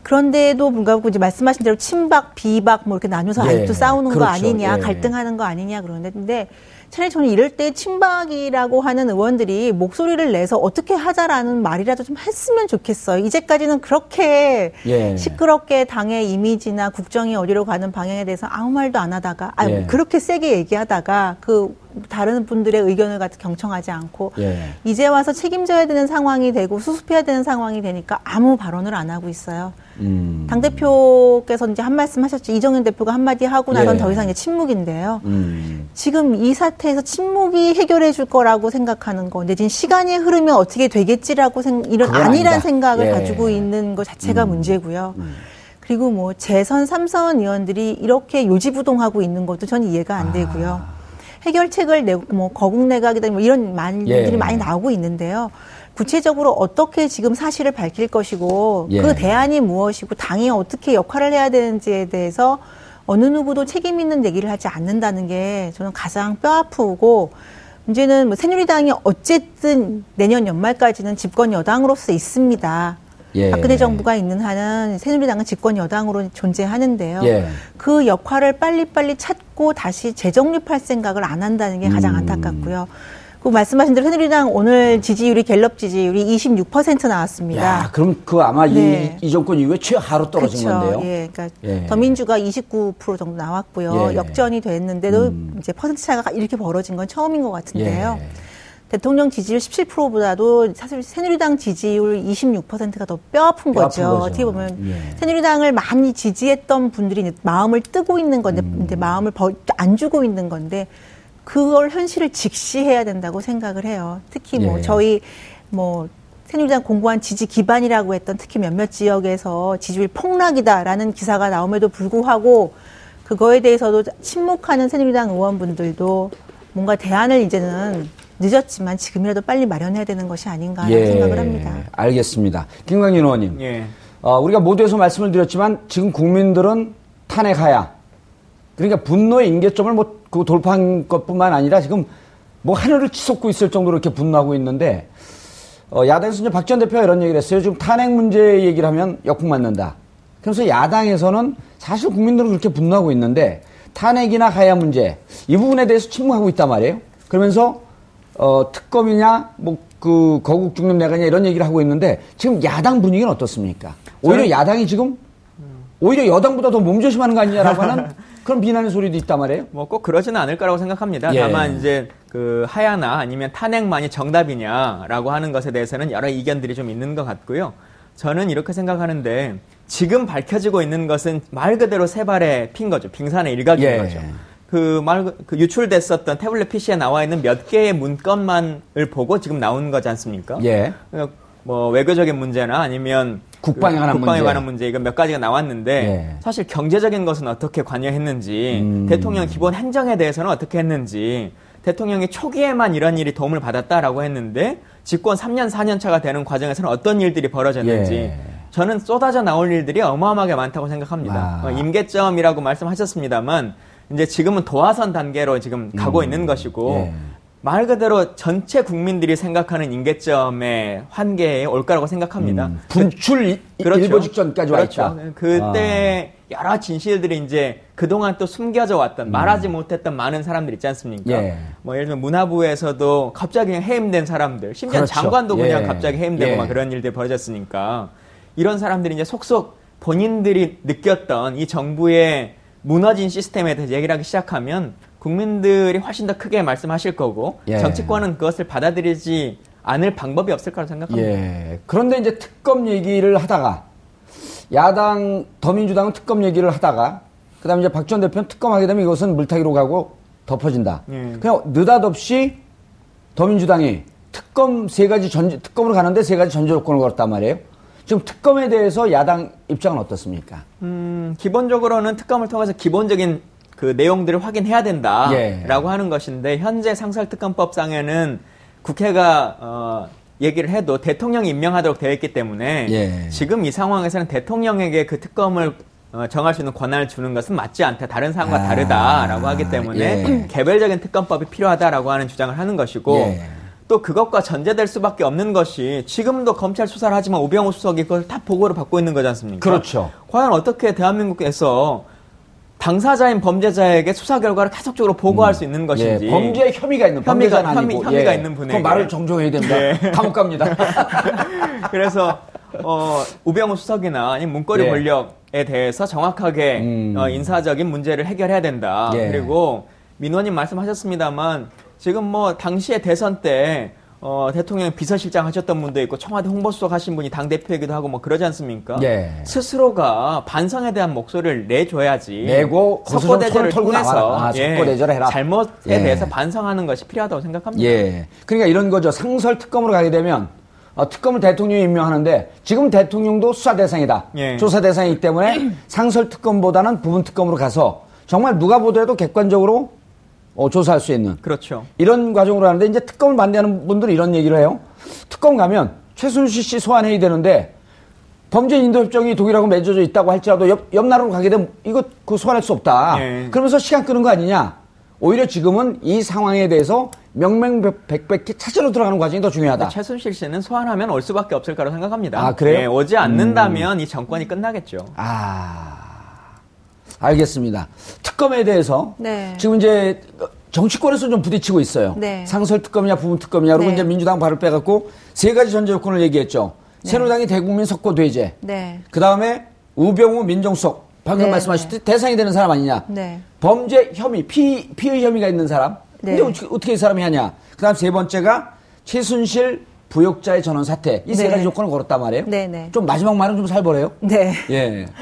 A: 예.
B: 그런데도 불구하고 이제 말씀하신 대로 친박, 비박 뭐 이렇게 나눠서
A: 예,
B: 아직도 싸우는 거
A: 그렇죠.
B: 아니냐,
A: 예.
B: 갈등하는 거 아니냐 그러는데 근데 차라리 저는 이럴 때 친박이라고 하는 의원들이 목소리를 내서 어떻게 하자라는 말이라도 좀 했으면 좋겠어요. 이제까지는 그렇게
A: 예.
B: 시끄럽게 당의 이미지나 국정이 어디로 가는 방향에 대해서 아무 말도 안 하다가 아
A: 예.
B: 그렇게 세게 얘기하다가 그 다른 분들의 의견을 갖다 경청하지 않고
A: 예.
B: 이제 와서 책임져야 되는 상황이 되고 수습해야 되는 상황이 되니까 아무 발언을 안 하고 있어요.
A: 음.
B: 당 대표께서 이제 한 말씀 하셨죠. 이정현 대표가 한 마디 하고 나선
A: 예.
B: 더 이상 이제 침묵인데요.
A: 음.
B: 지금 이 사태에서 침묵이 해결해 줄 거라고 생각하는 거, 내진 시간이 흐르면 어떻게 되겠지라고 생, 이런 아니란. 생각을
A: 예.
B: 가지고 있는 것 자체가
A: 음.
B: 문제고요. 그리고 뭐 재선 삼선 의원들이 이렇게 요지부동하고 있는 것도 저는 이해가 안 되고요.
A: 아.
B: 해결책을 내고 뭐 거국 내각이다 뭐 이런 말들이
A: 예.
B: 많이 나오고 있는데요. 구체적으로 어떻게 지금 사실을 밝힐 것이고
A: 예.
B: 그 대안이 무엇이고 당이 어떻게 역할을 해야 되는지에 대해서 어느 누구도 책임 있는 얘기를 하지 않는다는 게 저는 가장 뼈 아프고 문제는 뭐 새누리당이 어쨌든 내년 연말까지는 집권 여당으로서 있습니다.
A: 예.
B: 박근혜 정부가 있는 한은 새누리당은 집권 여당으로 존재하는데요.
A: 예.
B: 그 역할을 빨리빨리 찾고 다시 재정립할 생각을 안 한다는 게 가장
A: 음.
B: 안타깝고요. 그 말씀하신 대로 새누리당 오늘 지지율이 갤럽 지지율이 26% 나왔습니다.
A: 야, 그럼 그 아마
B: 네.
A: 이, 이 정권 이후에 최하로 떨어진
B: 그렇죠.
A: 건데요.
B: 예, 그러니까
A: 예.
B: 더민주가 29% 정도 나왔고요.
A: 예.
B: 역전이 됐는데도
A: 음.
B: 이제 퍼센트 차가 이렇게 벌어진 건 처음인 것 같은데요.
A: 예.
B: 대통령 지지율 17%보다도 사실 새누리당 지지율 26%가 더 뼈아픈 거죠.
A: 거죠.
B: 어떻게 보면
A: 예.
B: 새누리당을 많이 지지했던 분들이 마음을 뜨고 있는 건데,
A: 음.
B: 마음을 버- 안 주고 있는 건데, 그걸 현실을 직시해야 된다고 생각을 해요. 특히 뭐
A: 예.
B: 저희 뭐 새누리당 공고한 지지 기반이라고 했던 특히 몇몇 지역에서 지지율 폭락이다라는 기사가 나옴에도 불구하고 그거에 대해서도 침묵하는 새누리당 의원분들도 뭔가 대안을 이제는 늦었지만 지금이라도 빨리 마련해야 되는 것이 아닌가 하는 생각을 합니다.
A: 알겠습니다. 김광진 의원님.
C: 예.
A: 어, 우리가 모두에서 말씀을 드렸지만 지금 국민들은 탄핵하야. 그러니까 분노의 임계점을 뭐 그 돌파한 것뿐만 아니라 지금 뭐 하늘을 치솟고 있을 정도로 이렇게 분노하고 있는데 어, 야당에서 이제 박전 대표가 이런 얘기를 했어요. 지금 탄핵 문제 얘기를 하면 역풍 맞는다. 그래서 야당에서는 사실 국민들은 그렇게 분노하고 있는데 탄핵이나 하야 문제 이 부분에 대해서 침묵하고 있단 말이에요. 그러면서 어, 특검이냐 뭐 그 거국 중립 내가냐 이런 얘기를 하고 있는데 지금 야당 분위기는 어떻습니까? 오히려
C: 저는-
A: 야당이 지금 오히려 여당보다 더 몸조심하는 거 아니냐라고 하는 그런 비난의 소리도 있단 말이에요.
C: 뭐 꼭 그러지는 않을 거라고 생각합니다.
A: 예.
C: 다만 이제 그 하야나 아니면 탄핵만이 정답이냐라고 하는 것에 대해서는 여러 이견들이 좀 있는 것 같고요. 저는 이렇게 생각하는데 지금 밝혀지고 있는 것은 말 그대로 세 발에 핀 거죠. 빙산의 일각인
A: 예.
C: 거죠. 그 말, 그 유출됐었던 태블릿 PC에 나와 있는 몇 개의 문건만을 보고 지금 나온 거지 않습니까?
A: 예.
C: 그러니까 뭐 외교적인 문제나 아니면
A: 국방에
C: 그
A: 관한
C: 국방에
A: 문제.
C: 관한 문제 이거 몇 가지가 나왔는데
A: 예.
C: 사실 경제적인 것은 어떻게 관여했는지
A: 음.
C: 대통령 기본 행정에 대해서는 어떻게 했는지 대통령이 초기에만 이런 일이 도움을 받았다라고 했는데 집권 3년 4년 차가 되는 과정에서는 어떤 일들이 벌어졌는지
A: 예.
C: 저는 쏟아져 나올 일들이 어마어마하게 많다고 생각합니다.
A: 아.
C: 어, 임계점이라고 말씀하셨습니다만 이제 지금은 도화선 단계로 지금 가고 있는 것이고
A: 예.
C: 말 그대로 전체 국민들이 생각하는 임계점의 한계에 올 거라고 생각합니다.
A: 음, 분출 이-
C: 그렇죠.
A: 일보 직전까지 와
C: 그렇죠.
A: 있다.
C: 그때 여러 진실들이 이제 그동안 또 숨겨져 왔던 말하지 못했던 많은 사람들 있지 않습니까?
A: 음. 예.
C: 뭐 예를 들면 문화부에서도 갑자기 그냥 해임된 사람들, 심지어
A: 그렇죠.
C: 장관도 그냥
A: 예.
C: 갑자기 해임되고
A: 예.
C: 막 그런 일들이 벌어졌으니까 이런 사람들이 이제 속속 본인들이 느꼈던 이 정부의 무너진 시스템에 대해서 얘기를 하기 시작하면 국민들이 훨씬 더 크게 말씀하실 거고
A: 예.
C: 정치권은 그것을 받아들이지 않을 방법이 없을 거라고 생각합니다.
A: 예. 그런데 이제 특검 얘기를 하다가 야당 더민주당은 특검 얘기를 하다가 그다음에 이제 박 전 대표는 특검하게 되면 이것은 물타기로 가고 덮어진다.
C: 예.
A: 그냥 느닷없이 더민주당이 특검 세 가지 전 특검으로 가는데 세 가지 전제 조건을 걸었단 말이에요. 지금 특검에 대해서 야당 입장은 어떻습니까?
C: 음, 기본적으로는 특검을 통해서 기본적인 그 내용들을 확인해야 된다라고
A: 예.
C: 하는 것인데 현재 상설특검법상에는 국회가 어, 얘기를 해도 대통령이 임명하도록 되어 있기 때문에
A: 예.
C: 지금 이 상황에서는 대통령에게 그 특검을 어, 정할 수 있는 권한을 주는 것은 맞지 않다. 다른 사항과
A: 아,
C: 다르다라고 하기 때문에
A: 예.
C: 개별적인 특검법이 필요하다라고 하는 주장을 하는 것이고
A: 예.
C: 또 그것과 전제될 수밖에 없는 것이 지금도 검찰 수사를 하지만 오병우 수석이 그걸 다 보고를 받고 있는 거지 않습니까?
A: 그렇죠.
C: 과연 어떻게 대한민국에서 당사자인 범죄자에게 수사 결과를 계속적으로 보고할 수 있는 것인지
A: 예, 범죄 혐의가 있는
C: 혐의가-
A: 범죄자는
C: 혐의-
A: 아니고
C: 혐의 가
A: 예.
C: 있는 분에게.
A: 그 말을 정정해야 됩니다.
C: 예.
A: 감옥 갑니다.
C: 그래서 어, 우병우 수석이나 아니면 문고리
A: 예.
C: 권력에 대해서 정확하게
A: 음.
C: 어, 인사적인 문제를 해결해야 된다.
A: 예.
C: 그리고 민원님 말씀하셨습니다만 지금 뭐 당시에 대선 때 어, 대통령 비서실장 하셨던 분도 있고 청와대 홍보수석 하신 분이 당 대표이기도 하고 뭐 그러지 않습니까?
A: 예.
C: 스스로가 반성에 대한 목소리를 내줘야지.
A: 내고 손을 털고
C: 통해서.
A: 아, 석고대죄를 해라.
C: 잘못에
A: 예.
C: 대해서 반성하는 것이 필요하다고 생각합니다.
A: 예. 그러니까 이런 거죠. 상설 특검으로 가게 되면 어, 특검을 대통령이 임명하는데 지금 대통령도 수사 대상이다.
C: 예.
A: 조사 대상이기 때문에 상설 특검보다는 부분 특검으로 가서 정말 누가 보더라도 객관적으로 어, 조사할 수 있는
C: 그렇죠.
A: 이런 과정으로 하는데 이제 특검을 반대하는 분들은 이런 얘기를 해요. 특검 가면 최순실 씨 소환해야 되는데 범죄 인도 협정이 독일하고 맺어져 있다고 할지라도 옆, 옆 나라로 가게 되면 이거 그 소환할 수 없다.
C: 예.
A: 그러면서 시간 끄는 거 아니냐? 오히려 지금은 이 상황에 대해서 명명백백히 찾으러 들어가는 과정이 더 중요하다.
C: 최순실 씨는 소환하면 올 수밖에 없을 거라고 생각합니다.
A: 아, 그래요?
C: 예, 오지 않는다면 이 정권이 끝나겠죠.
A: 아, 알겠습니다. 특검에 대해서
B: 네.
A: 지금 이제 정치권에서 좀 부딪히고 있어요.
B: 네.
A: 상설 특검이냐 부분 특검이냐 그리고
B: 네.
A: 이제 민주당 발을 빼갖고 세 가지 전제 조건을 얘기했죠. 새누리당이 대국민 석고 대제.
B: 네.
A: 그 다음에 우병우 민정수석 방금
B: 네,
A: 말씀하셨듯이 대상이 되는 사람 아니냐.
B: 네.
A: 범죄 혐의 피 피의 혐의가 있는 사람.
B: 네.
A: 근데 어떻게, 이 사람이 하냐. 그다음 세 번째가 최순실 부역자의 전원 사태 이세
B: 네.
A: 가지 조건을 걸었단 말이에요.
B: 네, 네.
A: 좀 마지막 말은 좀 살벌해요.
B: 네.
A: 예.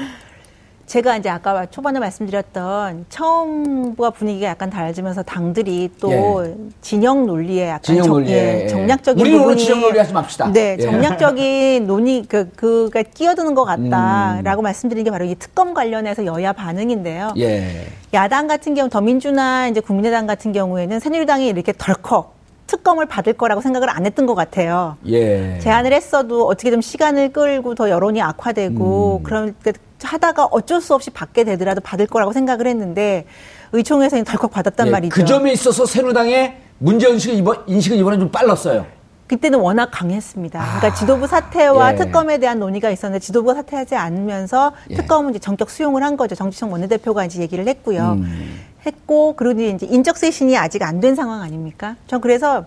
B: 제가 이제 아까 초반에 말씀드렸던 처음과 분위기가 약간 달라지면서 당들이 또 진영 논리에 약간
A: 진영
B: 정-
A: 논리에, 예.
B: 정략적인
A: 우리는 오늘 진영 논리 하지 맙시다.
B: 네,
A: 예.
B: 정략적인 논의 그 그가 끼어드는 것
A: 음.
B: 같다라고 말씀드린 게 바로 이 특검 관련해서 여야 반응인데요.
A: 예.
B: 야당 같은 경우 더민주나 이제 국민의당 같은 경우에는 새누리당이 이렇게 덜컥 특검을 받을 거라고 생각을 안 했던 것 같아요.
A: 예.
B: 제안을 했어도 어떻게 좀 시간을 끌고 더 여론이 악화되고
A: 음.
B: 그런 때 하다가 어쩔 수 없이 받게 되더라도 받을 거라고 생각을 했는데 의총에서는 덜컥 받았단
A: 예,
B: 말이죠.
A: 그 점에 있어서 새누리당의 문제 인식은 이번 인식은 이번에 좀 빨랐어요.
B: 그때는 워낙 강했습니다. 그러니까 지도부 사퇴와
A: 아. 예.
B: 특검에 대한 논의가 있었는데 지도부가 사퇴하지 않으면서
A: 예.
B: 특검은 이제 전격 수용을 한 거죠. 정치청 원내대표가 이제 얘기를 했고요.
A: 음.
B: 했고 그러니 이제 인적 쇄신이 아직 안 된 상황 아닙니까? 전 그래서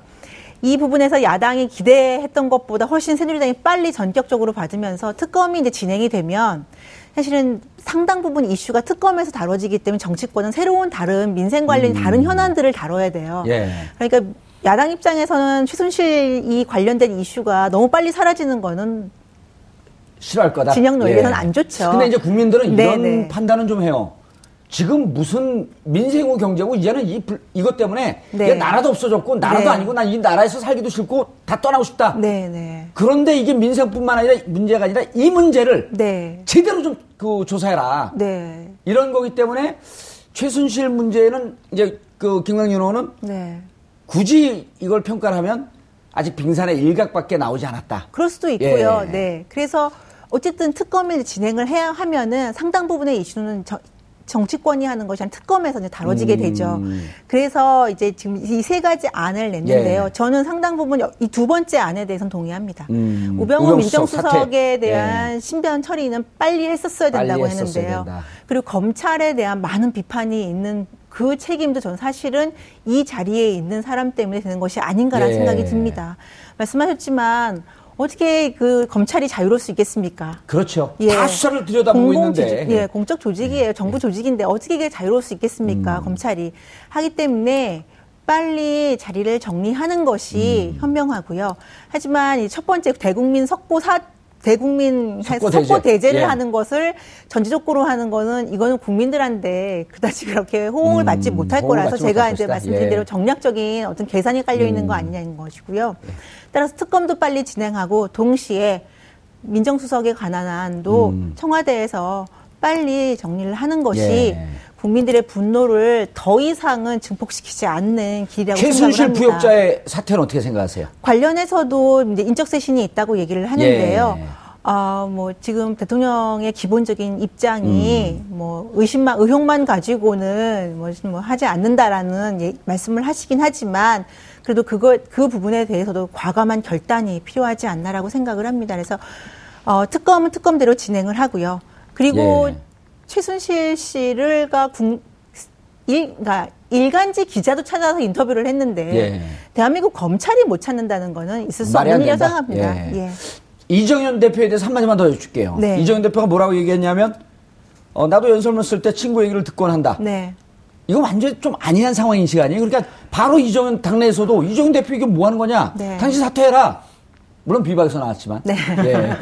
B: 이 부분에서 야당이 기대했던 것보다 훨씬 새누리당이 빨리 전격적으로 받으면서 특검이 이제 진행이 되면 사실은 상당 부분 이슈가 특검에서 다뤄지기 때문에 정치권은 새로운 다른 민생 관련 다른 현안들을 다뤄야 돼요.
A: 음. 예.
B: 그러니까 야당 입장에서는 최순실이 관련된 이슈가 너무 빨리 사라지는 거는
A: 싫어할 거다.
B: 진영 논리에서는 안 좋죠.
A: 근데 이제 국민들은
B: 네,
A: 이런
B: 네.
A: 판단은 좀 해요. 지금 무슨 민생후 경제고 이제는 이 불- 이것 때문에
B: 네.
A: 나라도 없어졌고 나라도
B: 네.
A: 아니고 난 이 나라에서 살기도 싫고 다 떠나고 싶다.
B: 네, 네.
A: 그런데 이게 민생뿐만 아니라 문제가 아니라 이 문제를
B: 네.
A: 제대로 좀 그 조사해라.
B: 네.
A: 이런 거기 때문에 최순실 문제는 이제 그 김광윤 의원은
B: 네.
A: 굳이 이걸 평가를 하면 아직 빙산의 일각밖에 나오지 않았다.
B: 그럴 수도 있고요.
A: 예.
B: 네. 그래서 어쨌든 특검을 진행을 해야 하면은 상당 부분의 이슈는 저- 정치권이 하는 것이 아니라 특검에서 이제 다뤄지게
A: 음.
B: 되죠. 그래서 이제 지금 이 세 가지 안을 냈는데요.
A: 예.
B: 저는 상당 부분 이 두 번째 안에 대해서는 동의합니다.
A: 음.
B: 우병우 민정수석에
A: 사퇴.
B: 대한 신변 처리는 빨리 했었어야
A: 빨리
B: 된다고
A: 했었어야
B: 했는데요.
A: 된다.
B: 그리고 검찰에 대한 많은 비판이 있는 그 책임도 저는 사실은 이 자리에 있는 사람 때문에 되는 것이 아닌가라는
A: 예.
B: 생각이 듭니다. 말씀하셨지만 어떻게 그 검찰이 자유로울 수 있겠습니까?
A: 그렇죠.
B: 예.
A: 다 수사를 들여다보고
B: 공공
A: 있는데.
B: 예, 공적 조직이에요. 정부 조직인데 어떻게 이게 자유로울 수 있겠습니까?
A: 음.
B: 검찰이 하기 때문에 빨리 자리를 정리하는 것이
A: 음.
B: 현명하고요. 하지만 이 첫 번째 대국민 석고 사 대국민
A: 석고
B: 석고,
A: 대제.
B: 를
A: 예.
B: 하는 것을 전지적으로 하는 거는 이거는 국민들한테 그다지 그렇게 호응을
A: 음,
B: 받지 못할
A: 호응을
B: 거라서
A: 받지
B: 제가 이제. 말씀드린
A: 예. 음.
B: 대로 정략적인 어떤 계산이 깔려 있는 거 아니냐는 것이고요. 따라서 특검도 빨리 진행하고 동시에 민정수석에 관한 안도
A: 음.
B: 청와대에서 빨리 정리를 하는 것이
A: 예.
B: 국민들의 분노를 더 이상은 증폭시키지 않는 길이라고 생각을
A: 최순실
B: 합니다.
A: 부역자의 사태는 어떻게 생각하세요?
B: 관련해서도 이제 인적 쇄신이 있다고 얘기를 하는데요.
A: 예.
B: 아, 뭐 지금 대통령의 기본적인 입장이
A: 음.
B: 뭐 의심만 의혹만 가지고는 뭐, 뭐 하지 않는다라는 예, 말씀을 하시긴 하지만 그래도 그거 그 부분에 대해서도 과감한 결단이 필요하지 않나라고 생각을 합니다. 그래서 어, 특검은 특검대로 진행을 하고요. 그리고
A: 예.
B: 최순실 씨를가 국 일, 그러니까 일간지 기자도 찾아서 인터뷰를 했는데
A: 예.
B: 대한민국 검찰이 못 찾는다는 거는 있을 수 없는 일이라고. 생각합니다.
A: 예.
B: 예.
A: 이정현 대표에 대해서 한마디만 더 여쭐게요.
B: 네.
A: 이정현 대표가 뭐라고 얘기했냐면, 어, 나도 연설문 쓸 때 친구 얘기를 듣곤 한다.
B: 네.
A: 이거 완전히 좀 아니한 상황인식 아니에요? 그러니까 바로 이정현 당내에서도 이정현 대표 이게 뭐 하는 거냐?
B: 네.
A: 당신 사퇴해라. 물론 비박에서 나왔지만.
B: 네.
A: 예.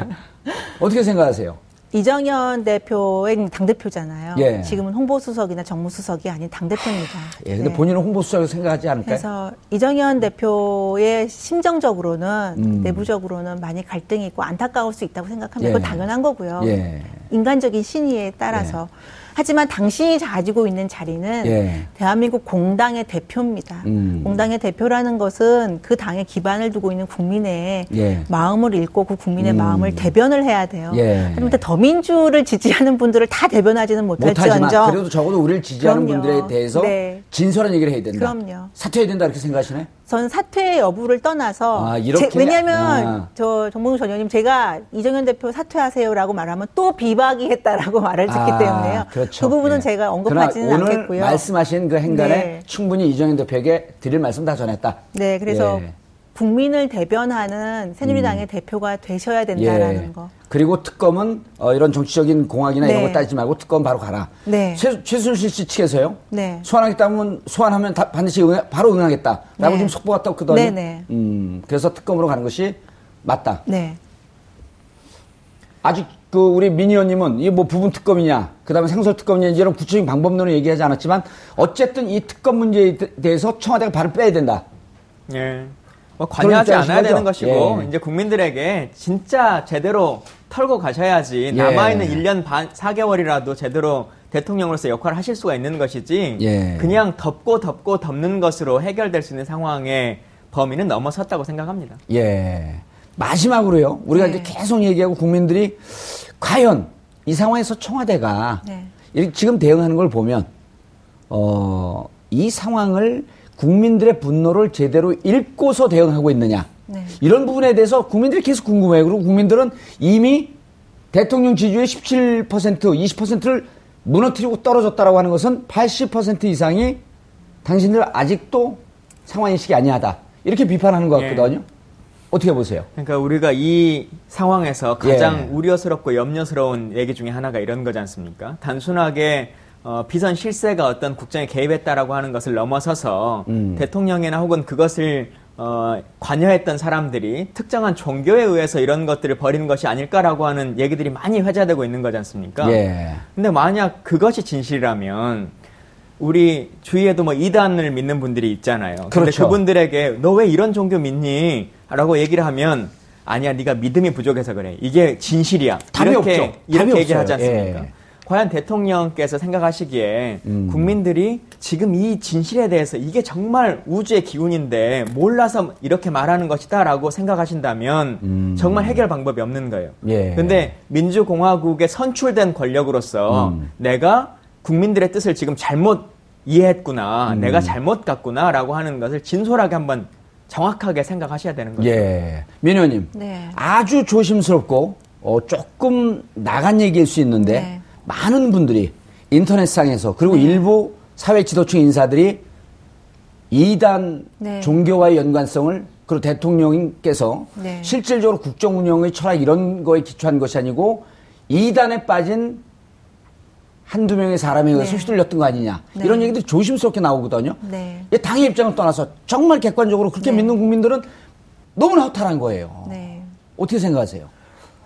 A: 어떻게 생각하세요?
B: 이정현 대표는 당대표잖아요.
A: 예.
B: 지금은 홍보수석이나 정무수석이 아닌 당대표입니다.
A: 예, 근데
B: 네.
A: 본인은 홍보수석이라고 생각하지 않을까요?
B: 그래서 이정현 대표의 심정적으로는
A: 음.
B: 내부적으로는 많이 갈등이 있고 안타까울 수 있다고 생각합니다.
A: 예.
B: 그건 당연한 거고요.
A: 예.
B: 인간적인 신의에 따라서. 하지만 당신이 가지고 있는 자리는
A: 예.
B: 대한민국 공당의 대표입니다.
A: 음.
B: 공당의 대표라는 것은 그 당에 기반을 두고 있는 국민의
A: 예.
B: 마음을 읽고 그 국민의
A: 음.
B: 마음을 대변을 해야 돼요.
A: 예.
B: 하지만 더민주를 지지하는 분들을 다 대변하지는 못할지언정
A: 그래도 적어도 우리를 지지하는
B: 그럼요.
A: 분들에 대해서
B: 네.
A: 진솔한 얘기를 해야 된다.
B: 그럼요.
A: 사퇴해야 된다 이렇게 생각하시네?
B: 저는 사퇴 여부를 떠나서
A: 아?
B: 제- 왜냐하면
A: 아.
B: 저 정봉주 전 의원님 제가 이정현 대표 사퇴하세요라고 말하면 또 비박이 했다라고 말을 듣기
A: 아,
B: 때문에요.
A: 그렇죠.
B: 그 부분은
A: 예.
B: 제가 언급하지는
A: 오늘
B: 않겠고요.
A: 말씀하신 그 행간에
B: 네.
A: 충분히 이정현 대표에게 드릴 말씀 다 전했다.
B: 네, 그래서
A: 예.
B: 국민을 대변하는 새누리당의 대표가 되셔야 된다라는 거.
A: 그리고 특검은 어, 이런 정치적인 공학이나 이런
B: 네.
A: 거 따지지 말고 특검 바로 가라.
B: 네.
A: 최, 최순실 씨 측에서요.
B: 네.
A: 소환하겠다면 소환하면 다- 반드시 응하, 바로 응하겠다라고
B: 네.
A: 지금 속보가 떴거든요.
B: 네, 네.
A: 음, 그래서 특검으로 가는 것이 맞다.
B: 네.
A: 아직 그 우리 민 의원님은 이게 뭐 부분 특검이냐, 그다음에 생설 특검이냐 이런 구체적인 방법론을 얘기하지 않았지만 어쨌든 이 특검 문제에 대- 대해서 청와대가 발을 빼야 된다.
C: 예. 뭐 관여하지 않아야 되는
A: 입장이신
C: 것이고?
A: 예.
C: 이제 국민들에게 진짜 제대로 털고 가셔야지
A: 예.
C: 남아 있는 1년 반 4개월이라도 제대로 대통령으로서 역할을 하실 수가 있는 것이지
A: 예.
C: 그냥 덮고 덮고 덮는 것으로 해결될 수 있는 상황의 범위는 넘어섰다고 생각합니다.
A: 예. 마지막으로요. 우리가
B: 네.
A: 이제 계속 얘기하고 국민들이 과연 이 상황에서 청와대가
B: 네.
A: 지금 대응하는 걸 보면 어, 이 상황을 국민들의 분노를 제대로 읽고서 대응하고 있느냐.
B: 네.
A: 이런 부분에 대해서 국민들이 계속 궁금해요. 그리고 국민들은 이미 대통령 지지율의 17%, 20%를 무너뜨리고 떨어졌다라고 하는 것은 80% 이상이 당신들 아직도 상황 인식이 아니하다. 이렇게 비판하는 것
C: 예.
A: 같거든요. 어떻게 보세요?
C: 그러니까 우리가 이 상황에서 가장
A: 예.
C: 우려스럽고 염려스러운 얘기 중에 하나가 이런 거지 않습니까? 단순하게 어, 비선 실세가 어떤 국정에 개입했다라고 하는 것을 넘어서서
A: 음.
C: 대통령이나 혹은 그것을 어, 관여했던 사람들이 특정한 종교에 의해서 이런 것들을 벌이는 것이 아닐까라고 하는 얘기들이 많이 회자되고 있는 거지 않습니까?
A: 예.
C: 근데 만약 그것이 진실이라면 우리 주위에도 뭐 이단을 믿는 분들이 있잖아요. 근데
A: 그렇죠.
C: 그분들에게 너 왜 이런 종교 믿니? 라고 얘기를 하면 아니야 네가 믿음이 부족해서 그래. 이게 진실이야.
A: 답이
C: 이렇게
A: 없죠.
C: 이렇게 얘기를 하지. 않습니까?
A: 예.
C: 과연 대통령께서 생각하시기에
A: 음.
C: 국민들이 지금 이 진실에 대해서 이게 정말 우주의 기운인데 몰라서 이렇게 말하는 것이다라고 생각하신다면
A: 음.
C: 정말 해결 방법이 없는 거예요.
A: 예.
C: 근데 민주공화국에 선출된 권력으로서
A: 음.
C: 내가 국민들의 뜻을 지금 잘못 이해했구나,
A: 음.
C: 내가 잘못 갔구나라고 하는 것을 진솔하게 한번 정확하게 생각하셔야 되는 거죠.
A: 예. 민 의원님.
B: 네.
A: 아주 조심스럽고 어, 조금 나간 얘기일 수 있는데
B: 네.
A: 많은 분들이 인터넷상에서 그리고 일부 사회 지도층 인사들이 이단
B: 네.
A: 종교와의 연관성을 그리고 대통령께서
B: 네.
A: 실질적으로 국정 운영의 철학 이런 거에 기초한 것이 아니고 이단에 빠진 한두 명의 사람에 의해서
B: 네.
A: 휘둘렸던 거 아니냐
B: 네.
A: 이런 얘기들이 조심스럽게 나오거든요.
B: 네.
A: 이 당의 입장을 떠나서 정말 객관적으로 그렇게
B: 네.
A: 믿는 국민들은 너무나 허탈한 거예요.
B: 네.
A: 어떻게 생각하세요?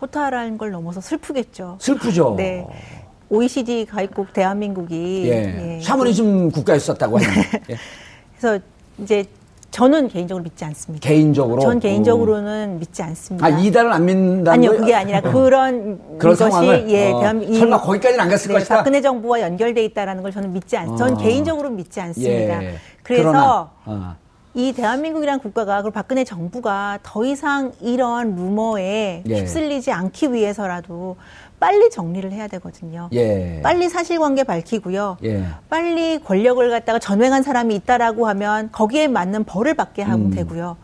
B: 호타라는 걸 넘어서 슬프겠죠.
A: 슬프죠.
B: 네. OECD 가입국 대한민국이
A: 예.
B: 예.
A: 샤머니즘 국가였었다고 하는. 예.
B: 그래서 이제 저는 개인적으로 믿지 않습니다.
A: 개인적으로.
B: 전 개인적으로는 믿지 않습니다.
A: 아 이단을 안 믿는다는
B: 아니요,
A: 거예요?
B: 그게 아니라 그런
A: 그런
B: 것이
A: 상황을?
B: 예,
A: 어,
B: 대한
A: 설마 거기까지는 안 갔을
B: 네,
A: 것이다?
B: 박근혜 정부와 연결돼 있다라는 걸 저는 믿지 않. 전
A: 어.
B: 개인적으로 믿지 않습니다.
A: 예.
B: 그래서
A: 어.
B: 이 대한민국이라는 국가가 그리고 박근혜 정부가 더 이상 이런 루머에
A: 예.
B: 휩쓸리지 않기 위해서라도 빨리 정리를 해야 되거든요.
A: 예.
B: 빨리 사실관계 밝히고요.
A: 예.
B: 빨리 권력을 갖다가 전횡한 사람이 있다라고 하면 거기에 맞는 벌을 받게 하면
A: 음.
B: 되고요.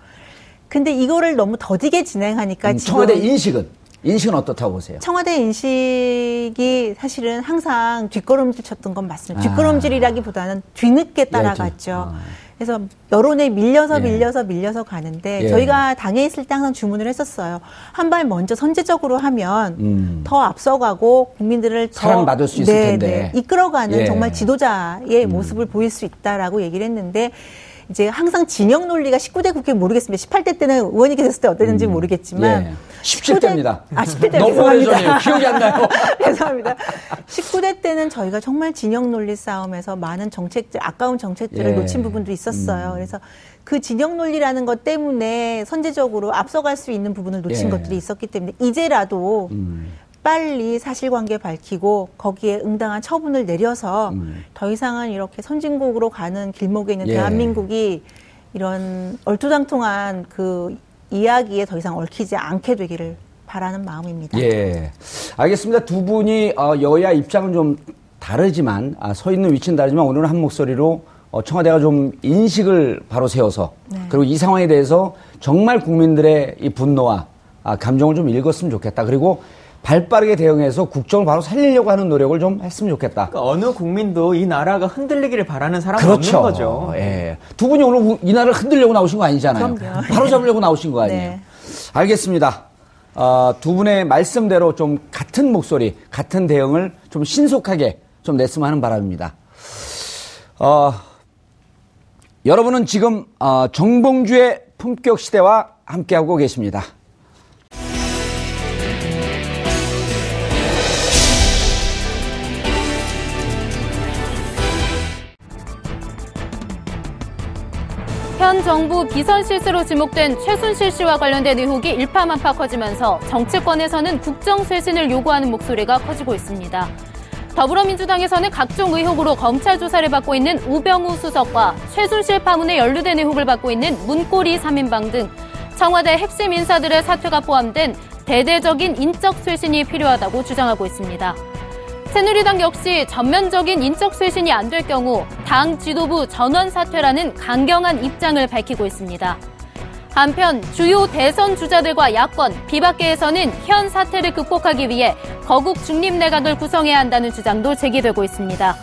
B: 근데 이거를 너무 더디게 진행하니까
A: 음, 청와대 인식은 인식은 어떻다고 보세요?
B: 청와대 인식이 사실은 항상 뒷걸음질 쳤던 건 맞습니다.
A: 아.
B: 뒷걸음질이라기보다는 뒤늦게 따라갔죠.
A: 아.
B: 그래서 여론에 밀려서
A: 예.
B: 밀려서 밀려서 가는데
A: 예.
B: 저희가 당에 있을 때 항상 주문을 했었어요. 한 발 먼저 선제적으로 하면
A: 음.
B: 더 앞서가고 국민들을 더
A: 사랑받을 수 있을
B: 네,
A: 텐데.
B: 네, 이끌어가는
A: 예. 음.
B: 정말 지도자의 모습을 보일 수 있다라고 얘기를 했는데 이제 항상 진영 논리가 19대 국회 모르겠습니다. 18대 때는 의원이 됐을 때 어땠는지 모르겠지만
A: 예. 17대입니다.
B: 아, 17대
A: 너무
B: 죄송합니다.
A: 오래전이에요. 기억이 안 나요.
B: 죄송합니다. 19대 때는 저희가 정말 진영 논리 싸움에서 많은 정책들, 아까운 정책들을
A: 예.
B: 놓친 부분도 있었어요. 그래서 그 진영 논리라는 것 때문에 선제적으로 앞서갈 수 있는 부분을 놓친
A: 예.
B: 것들이 있었기 때문에 이제라도 빨리 사실관계 밝히고 거기에 응당한 처분을 내려서
A: 음.
B: 더 이상은 이렇게 선진국으로 가는 길목에 있는
A: 예.
B: 대한민국이 이런 얼토당통한 그 이야기에 더 이상 얽히지 않게 되기를 바라는 마음입니다.
A: 예. 알겠습니다. 두 분이 어, 여야 입장은 좀 다르지만 아, 서 있는 위치는 다르지만 오늘은 한 목소리로 어, 청와대가 좀 인식을 바로 세워서
B: 네.
A: 그리고 이 상황에 대해서 정말 국민들의 이 분노와 아, 감정을 좀 읽었으면 좋겠다. 그리고 발빠르게 대응해서 국정을 바로 살리려고 하는 노력을 좀 했으면 좋겠다.
C: 그러니까 어느 국민도 이 나라가 흔들리기를 바라는 사람은
A: 그렇죠.
C: 없는 거죠.
A: 예. 두 분이 오늘 우- 이 나라를 흔들려고 나오신 거 아니잖아요.
B: 그럼요.
A: 바로 잡으려고 나오신 거 아니에요.
B: 네.
A: 알겠습니다. 어, 두 분의 말씀대로 좀 같은 목소리, 같은 대응을 좀 신속하게 좀 냈으면 하는 바람입니다. 어, 여러분은 지금 어, 정봉주의 품격 시대와 함께하고 계십니다.
D: 현 정부 비선 실세로 지목된 최순실 씨와 관련된 의혹이 일파만파 커지면서 정치권에서는 국정 쇄신을 요구하는 목소리가 커지고 있습니다. 더불어민주당에서는 각종 의혹으로 검찰 조사를 받고 있는 우병우 수석과 최순실 파문에 연루된 의혹을 받고 있는 문고리 3인방 등 청와대 핵심 인사들의 사퇴가 포함된 대대적인 인적 쇄신이 필요하다고 주장하고 있습니다. 새누리당 역시 전면적인 인적 쇄신이 안 될 경우 당 지도부 전원 사퇴라는 강경한 입장을 밝히고 있습니다. 한편 주요 대선 주자들과 야권, 비박계에서는 현 사태를 극복하기 위해 거국 중립 내각을 구성해야 한다는 주장도 제기되고 있습니다.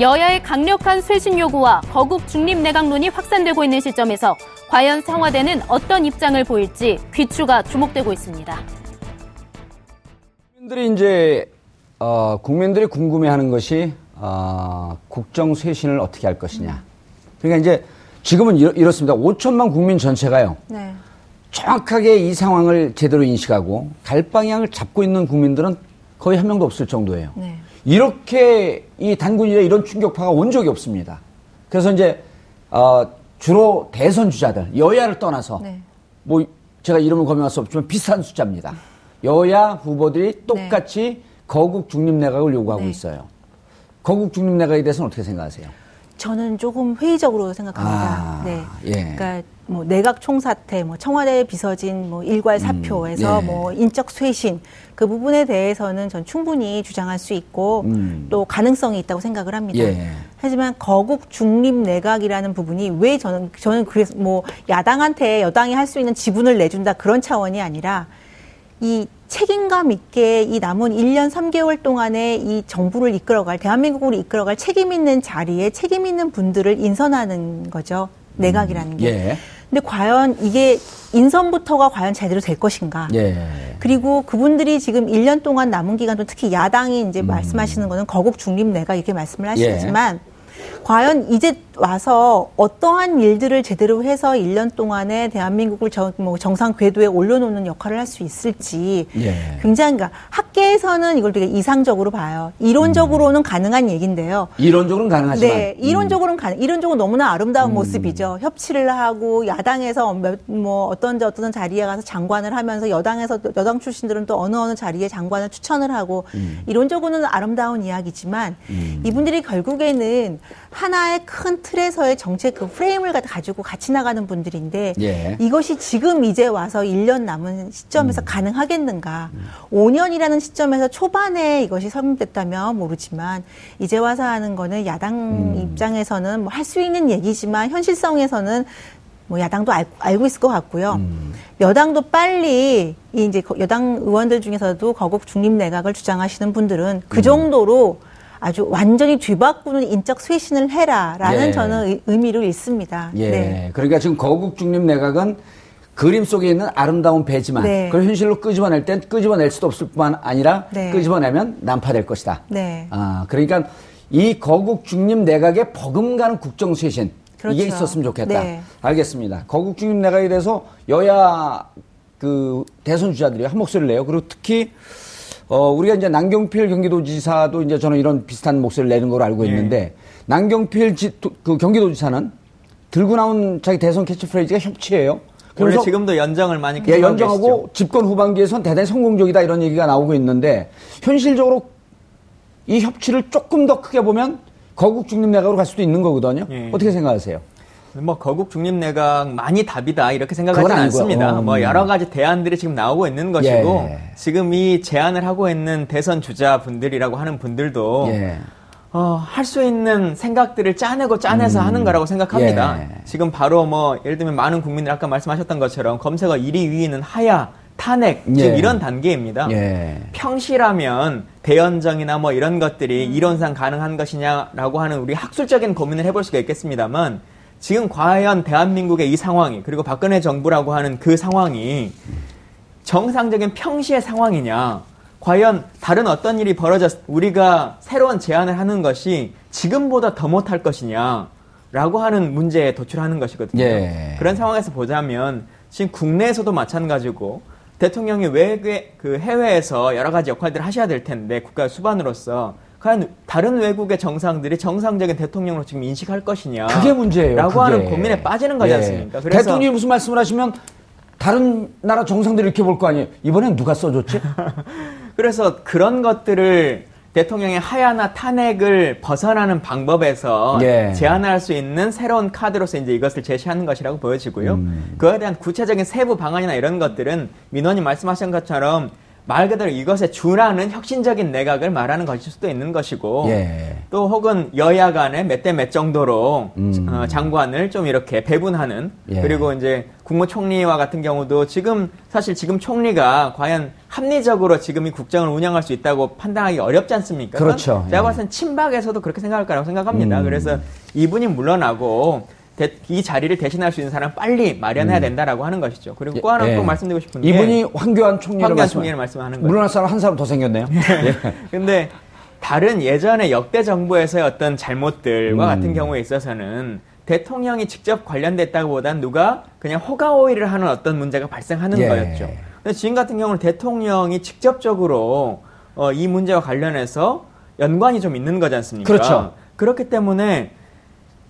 D: 여야의 강력한 쇄신 요구와 거국 중립 내각론이 확산되고 있는 시점에서 과연 청와대는 어떤 입장을 보일지 귀추가 주목되고 있습니다.
A: 국민들이 이제 어, 국민들이 궁금해하는 것이 어, 국정 쇄신을 어떻게 할 것이냐. 그러니까 이제 지금은 이렇, 이렇 습니다. 5천만 국민 전체가요.
B: 네.
A: 정확하게 이 상황을 제대로 인식하고 갈 방향을 잡고 있는 국민들은 거의 한 명도 없을 정도예요.
B: 네.
A: 이렇게 이 단군일에 이런 충격파가 온 적이 없습니다. 그래서 이제 어, 주로 대선 주자들 여야를 떠나서
B: 네.
A: 뭐 제가 이름을 거명할 수 없지만 비슷한 숫자입니다. 여야 후보들이 똑같이 거국 중립 내각을 요구하고
B: 네.
A: 있어요. 거국 중립 내각에 대해서는 어떻게 생각하세요?
B: 저는 조금 회의적으로 생각합니다.
A: 아,
B: 네.
A: 예.
B: 그러니까 뭐 내각 총사태, 뭐 청와대 비서진 뭐 일괄 사표에서
A: 예.
B: 뭐 인적 쇄신 그 부분에 대해서는 전 충분히 주장할 수 있고
A: 음.
B: 또 가능성이 있다고 생각을 합니다.
A: 예.
B: 하지만 거국 중립 내각이라는 부분이 왜 저는 저는 그래서 뭐 야당한테 여당이 할 수 있는 지분을 내준다 그런 차원이 아니라 이 책임감 있게 이 남은 1년 3개월 동안에 이 정부를 이끌어갈 대한민국을 이끌어갈 책임 있는 자리에 책임 있는 분들을 인선하는 거죠. 내각이라는 게.
A: 예.
B: 근데 과연 이게 인선부터가 과연 제대로 될 것인가?
A: 예.
B: 그리고 그분들이 지금 1년 동안 남은 기간 동안 특히 야당이 이제 말씀하시는 거는 거국 중립 내각 이렇게 말씀을 하시지만 과연 이제 와서 어떠한 일들을 제대로 해서 1년 동안에 대한민국을 정, 뭐 정상 궤도에 올려놓는 역할을 할 수 있을지
A: 예.
B: 굉장히 그러니까 학계에서는 이걸 되게 이상적으로 봐요. 이론적으로는 가능한 얘기인데요.
A: 이론적으로는 가능하지만
B: 네, 이론적으로는 가능. 이론적으로 너무나 아름다운
A: 음.
B: 모습이죠. 협치를 하고 야당에서 몇, 뭐 어떤 어떤 자리에 가서 장관을 하면서 여당에서 또- 여당 출신들은 또 어느 어느 자리에 장관을 추천을 하고
A: 음.
B: 이론적으로는 아름다운 이야기지만 이분들이 결국에는 하나의 큰 틀에서의 정책 그 프레임을 가- 가지고 같이 나가는 분들인데
A: 예.
B: 이것이 지금 이제 와서 1년 남은 시점에서 가능하겠는가? 5년이라는 시점에서 초반에 이것이 설명됐다면 모르지만 이제 와서 하는 거는 야당 입장에서는 뭐 할 수 있는 얘기지만 현실성에서는 뭐 야당도 알, 알고 있을 것 같고요. 여당도 빨리 이 이제 거- 여당 의원들 중에서도 거국 중립 내각을 주장하시는 분들은 그 정도로 아주 완전히 뒤바꾸는 인적 쇄신을 해라라는
A: 예.
B: 저는 의- 의미를 읽습니다.
A: 예.
B: 네.
A: 그러니까 지금 거국 중립 내각은 그림 속에 있는 아름다운 배지만
B: 네.
A: 그걸 현실로 끄집어낼 땐 끄집어낼 수도 없을 뿐만 아니라
B: 네.
A: 끄집어내면 난파될 것이다.
B: 네.
A: 아, 그러니까 이 거국 중립 내각의 버금가는 국정 쇄신
B: 그렇죠.
A: 이게 있었으면 좋겠다.
B: 네.
A: 알겠습니다. 거국 중립 내각에 대해서 여야 그 대선 주자들이 한 목소리를 내요. 그리고 특히 어 우리가 이제 남경필 경기도지사도 이제 저는 이런 비슷한 목소리를 내는 걸로 알고 있는데 남경필 지, 도- 그 경기도지사는 들고 나온 자기 대선 캐치프레이즈가 협치예요.
C: 원래 지금도 연정을 많이
A: 예, 연정하고
C: 계시죠.
A: 집권 후반기에선 대단히 성공적이다 이런 얘기가 나오고 있는데 현실적으로 이 협치를 조금 더 크게 보면 거국 중립 내각으로 갈 수도 있는 거거든요.
C: 예.
A: 어떻게 생각하세요?
C: 뭐 거국 중립 내각 많이 답이다 이렇게 생각하지
A: 그건 아니고요.
C: 않습니다.
A: 어,
C: 뭐
A: 음.
C: 여러 가지 대안들이 지금 나오고 있는 것이고
A: 예.
C: 지금 이 제안을 하고 있는 대선 주자분들이라고 하는 분들도
A: 예.
C: 어, 할 수 있는 생각들을 짜내고 짜내서 하는 거라고 생각합니다.
A: 예.
C: 지금 바로 뭐 예를 들면 많은 국민들 아까 말씀하셨던 것처럼 검색어 1위, 2위는 하야, 탄핵 지금
A: 예.
C: 이런 단계입니다.
A: 예.
C: 평시라면 대연정이나 뭐 이런 것들이 이론상 가능한 것이냐라고 하는 우리 학술적인 고민을 해볼 수가 있겠습니다만 지금 과연 대한민국의 이 상황이 그리고 박근혜 정부라고 하는 그 상황이 정상적인 평시의 상황이냐 과연 다른 어떤 일이 벌어졌 우리가 새로운 제안을 하는 것이 지금보다 더 못할 것이냐라고 하는 문제에 도출하는 것이거든요.
A: 예.
C: 그런 상황에서 보자면 지금 국내에서도 마찬가지고 대통령이 외계 그 해외에서 여러 가지 역할들을 하셔야 될 텐데 국가 수반으로서 과연 다른 외국의 정상들이 정상적인 대통령으로 지금 인식할 것이냐
A: 그게 문제예요.
C: 라고
A: 그게.
C: 하는 고민에 빠지는 거지
A: 예.
C: 않습니까? 그래서
A: 대통령이 무슨 말씀을 하시면 다른 나라 정상들이 이렇게 볼 거 아니에요. 이번엔 누가 써줬지?
C: 그래서 그런 것들을 대통령의 하야나 탄핵을 벗어나는 방법에서
A: 예.
C: 제안할 수 있는 새로운 카드로서 이제 이것을 제시하는 것이라고 보여지고요.
A: 음.
C: 그거에 대한 구체적인 세부 방안이나 이런 것들은 민원이 말씀하신 것처럼 말 그대로 이것에 준하는 혁신적인 내각을 말하는 것일 수도 있는 것이고
A: 예.
C: 또 혹은 여야 간에 몇 대 몇 정도로
A: 음.
C: 어, 장관을 좀 이렇게 배분하는
A: 예.
C: 그리고 이제 국무총리와 같은 경우도 지금 사실 지금 총리가 과연 합리적으로 지금 이 국정을 운영할 수 있다고 판단하기 어렵지 않습니까?
A: 그렇죠.
C: 제가
A: 예.
C: 봤을 땐 친박에서도 그렇게 생각할 거라고 생각합니다.
A: 음.
C: 그래서 이분이 물러나고 대- 이 자리를 대신할 수 있는 사람 빨리 마련해야 된다고 하는 것이죠. 그리고 또 하나
A: 음. 예.
C: 또 말씀드리고 싶은 게
A: 이분이 황교안 총리를
C: 황교안
A: 말씀,
C: 총리를 말씀하는 거죠.
A: 물러날 사람 한 사람 더 생겼네요. 예.
C: 근데 다른 예전에 역대 정부에서의 어떤 잘못들과
A: 음.
C: 같은 경우에 있어서는 대통령이 직접 관련됐다기보단 누가 그냥 호가호의를 하는 어떤 문제가 발생하는
A: 예.
C: 거였죠. 근데 지금 같은 경우는 대통령이 직접적으로 어, 이 문제와 관련해서 연관이 좀 있는 거지 않습니까?
A: 그렇죠.
C: 그렇기 때문에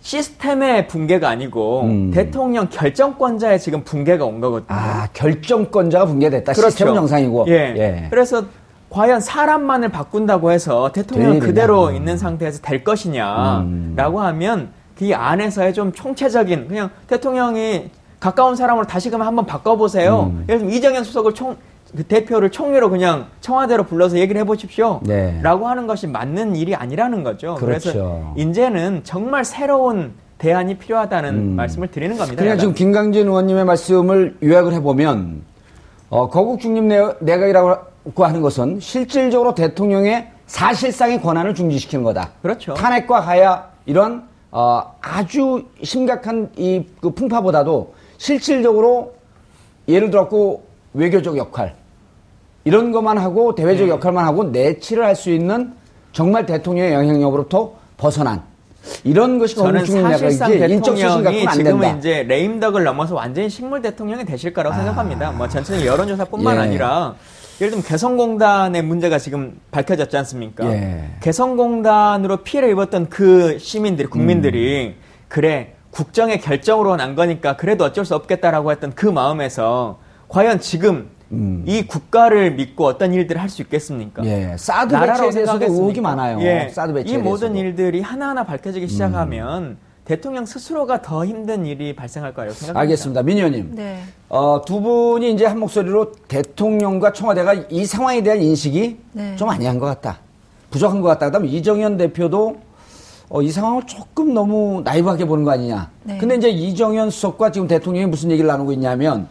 C: 시스템의 붕괴가 아니고
A: 음.
C: 대통령 결정권자의 지금 붕괴가 온 거거든요.
A: 아, 결정권자가 붕괴됐다. 시스템은 정상이고.
C: 그렇죠. 예. 그래서 과연 사람만을 바꾼다고 해서 대통령. 그대로
A: 음.
C: 있는 상태에서 될 것이냐라고
A: 음.
C: 하면 그 안에서의 좀 총체적인 그냥 대통령이 가까운 사람으로 다시금 한번 바꿔보세요.
A: 음.
C: 예를 들면 이정현 수석을 총, 그 대표를 총리로 그냥 청와대로 불러서 얘기를 해보십시오.
A: 네.
C: 라고 하는 것이 맞는 일이 아니라는 거죠.
A: 그렇죠.
C: 래서 이제는 정말 새로운 대안이 필요하다는
A: 음.
C: 말씀을 드리는 겁니다.
A: 그러니까 지금 김강진 의원님의 말씀을 요약을 해보면 어, 거국 중립 내- 내각이라고 하는 것은 실질적으로 대통령의 사실상의 권한을 중지시키는 거다.
C: 그렇죠.
A: 탄핵과 하야 이런 어, 아주 심각한 이 그 풍파보다도 실질적으로 예를 들었고 외교적 역할 이런 것만 하고 대외적
C: 네.
A: 역할만 하고 내치를 할 수 있는 정말 대통령의 영향력으로부터 벗어난 이런 것이
C: 저는
A: 중립
C: 사실상 대통령이 지금은. 이제 레임덕을 넘어서 완전히 식물 대통령이 되실 거라고 생각합니다. 뭐 전체적인 여론조사뿐만
A: 예.
C: 아니라 예를 들면 개성공단의 문제가 지금 밝혀졌지 않습니까?
A: 예.
C: 개성공단으로 피해를 입었던 그 시민들이 국민들이
A: 음.
C: 그래 국정의 결정으로 난 거니까 그래도 어쩔 수 없겠다라고 했던 그 마음에서 과연 지금
A: 음.
C: 이 국가를 믿고 어떤 일들을 할 수 있겠습니까?
A: 예, 사드 배치에 대해서도? 의혹이 많아요.
C: 예,
A: 사드 배치에
C: 이 모든
A: 대해서도. 음.
C: 일들이 하나하나 밝혀지기 시작하면 대통령 스스로가 더 힘든 일이 발생할 거라고 생각합니다.
A: 알겠습니다. 민 의원님.
B: 네.
A: 어, 두 분이 이제 한 목소리로 대통령과 청와대가 이 상황에 대한 인식이
B: 네.
A: 좀 아니한 것 같다. 부족한 것 같다. 그 다음에 이정현 대표도 어, 이 상황을 조금 너무 나이브하게 보는 거 아니냐.
B: 네.
A: 근데 이제 이정현 수석과 지금 대통령이 무슨 얘기를 나누고 있냐면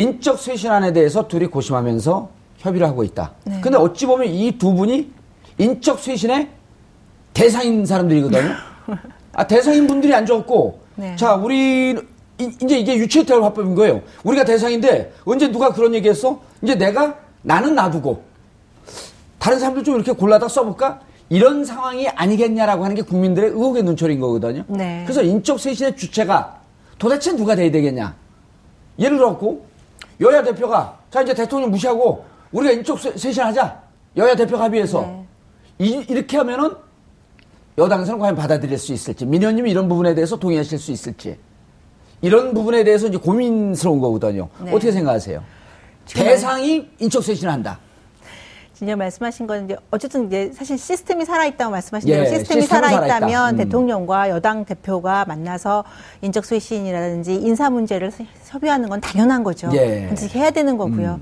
A: 인적 쇄신안에 대해서 둘이 고심하면서 협의를 하고 있다.
B: 네.
A: 근데 어찌 보면 이 두 분이 인적 쇄신의 대상인 사람들이거든요. 아, 대상인 분들이 안 좋았고,
B: 네.
A: 자, 우리, 이- 이제 이게 유체태월 화법인 거예요. 우리가 대상인데, 언제 누가 그런 얘기 했어? 이제 내가, 나는 놔두고, 다른 사람들 좀 이렇게 골라다 써볼까? 이런 상황이 아니겠냐라고 하는 게 국민들의 의혹의 눈초리인 거거든요.
B: 네.
A: 그래서 인적 쇄신의 주체가 도대체 누가 돼야 되겠냐? 예를 들었고, 여야 대표가, 자, 이제 대통령 무시하고, 우리가 인적 쇄- 쇄신하자. 여야 대표 합의해서.
B: 네.
A: 이, 이렇게 하면은 여당에서는 과연 받아들일 수 있을지, 민 의원님이 이런 부분에 대해서 동의하실 수 있을지, 이런 부분에 대해서 이제 고민스러운 거거든요.
B: 네.
A: 어떻게 생각하세요? 대상이 인적 쇄신을 한다.
B: 진짜 말씀하신 건 이제 어쨌든 이제 사실 시스템이 살아있다고 말씀하신
A: 예,
B: 대로 시스템이
A: 시스템은
B: 살아있다면
A: 살아있다. 음.
B: 대통령과 여당 대표가 만나서 인적 쇄신이라든지 인사 문제를 서- 협의하는 건 당연한 거죠.
A: 예.
B: 반드시 해야 되는 거고요.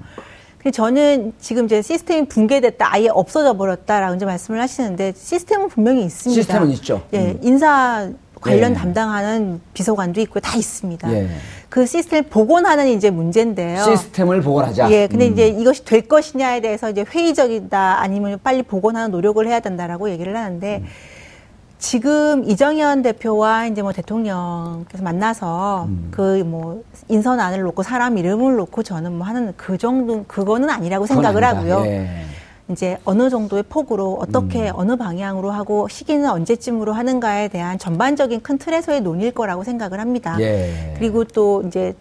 B: 근데 저는 지금 이제 시스템이 붕괴됐다, 아예 없어져 버렸다라고 이제 말씀을 하시는데 시스템은 분명히 있습니다.
A: 시스템은 있죠.
B: 예,
A: 음.
B: 인사 관련
A: 예.
B: 담당하는 비서관도 있고 다 있습니다.
A: 예.
B: 그 시스템을 복원하는 이제 문제인데요.
A: 시스템을 복원하자.
B: 예, 근데
A: 음.
B: 이제 이것이 될 것이냐에 대해서 이제 회의적이다 아니면 빨리 복원하는 노력을 해야 된다라고 얘기를 하는데
A: 음.
B: 지금 이정현 대표와 이제 뭐 대통령께서 만나서
A: 음.
B: 그뭐 인선안을 놓고 사람 이름을 놓고 저는 뭐 하는 그 정도 그거는 아니라고 생각을
A: 아니다.
B: 하고요.
A: 예.
B: 이제 어느 정도의 폭으로 어떻게
A: 음.
B: 어느 방향으로 하고 시기는 언제쯤으로 하는가에 대한 전반적인 큰 틀에서의 논의일 거라고 생각을 합니다.
A: 예.
B: 그리고 또 이제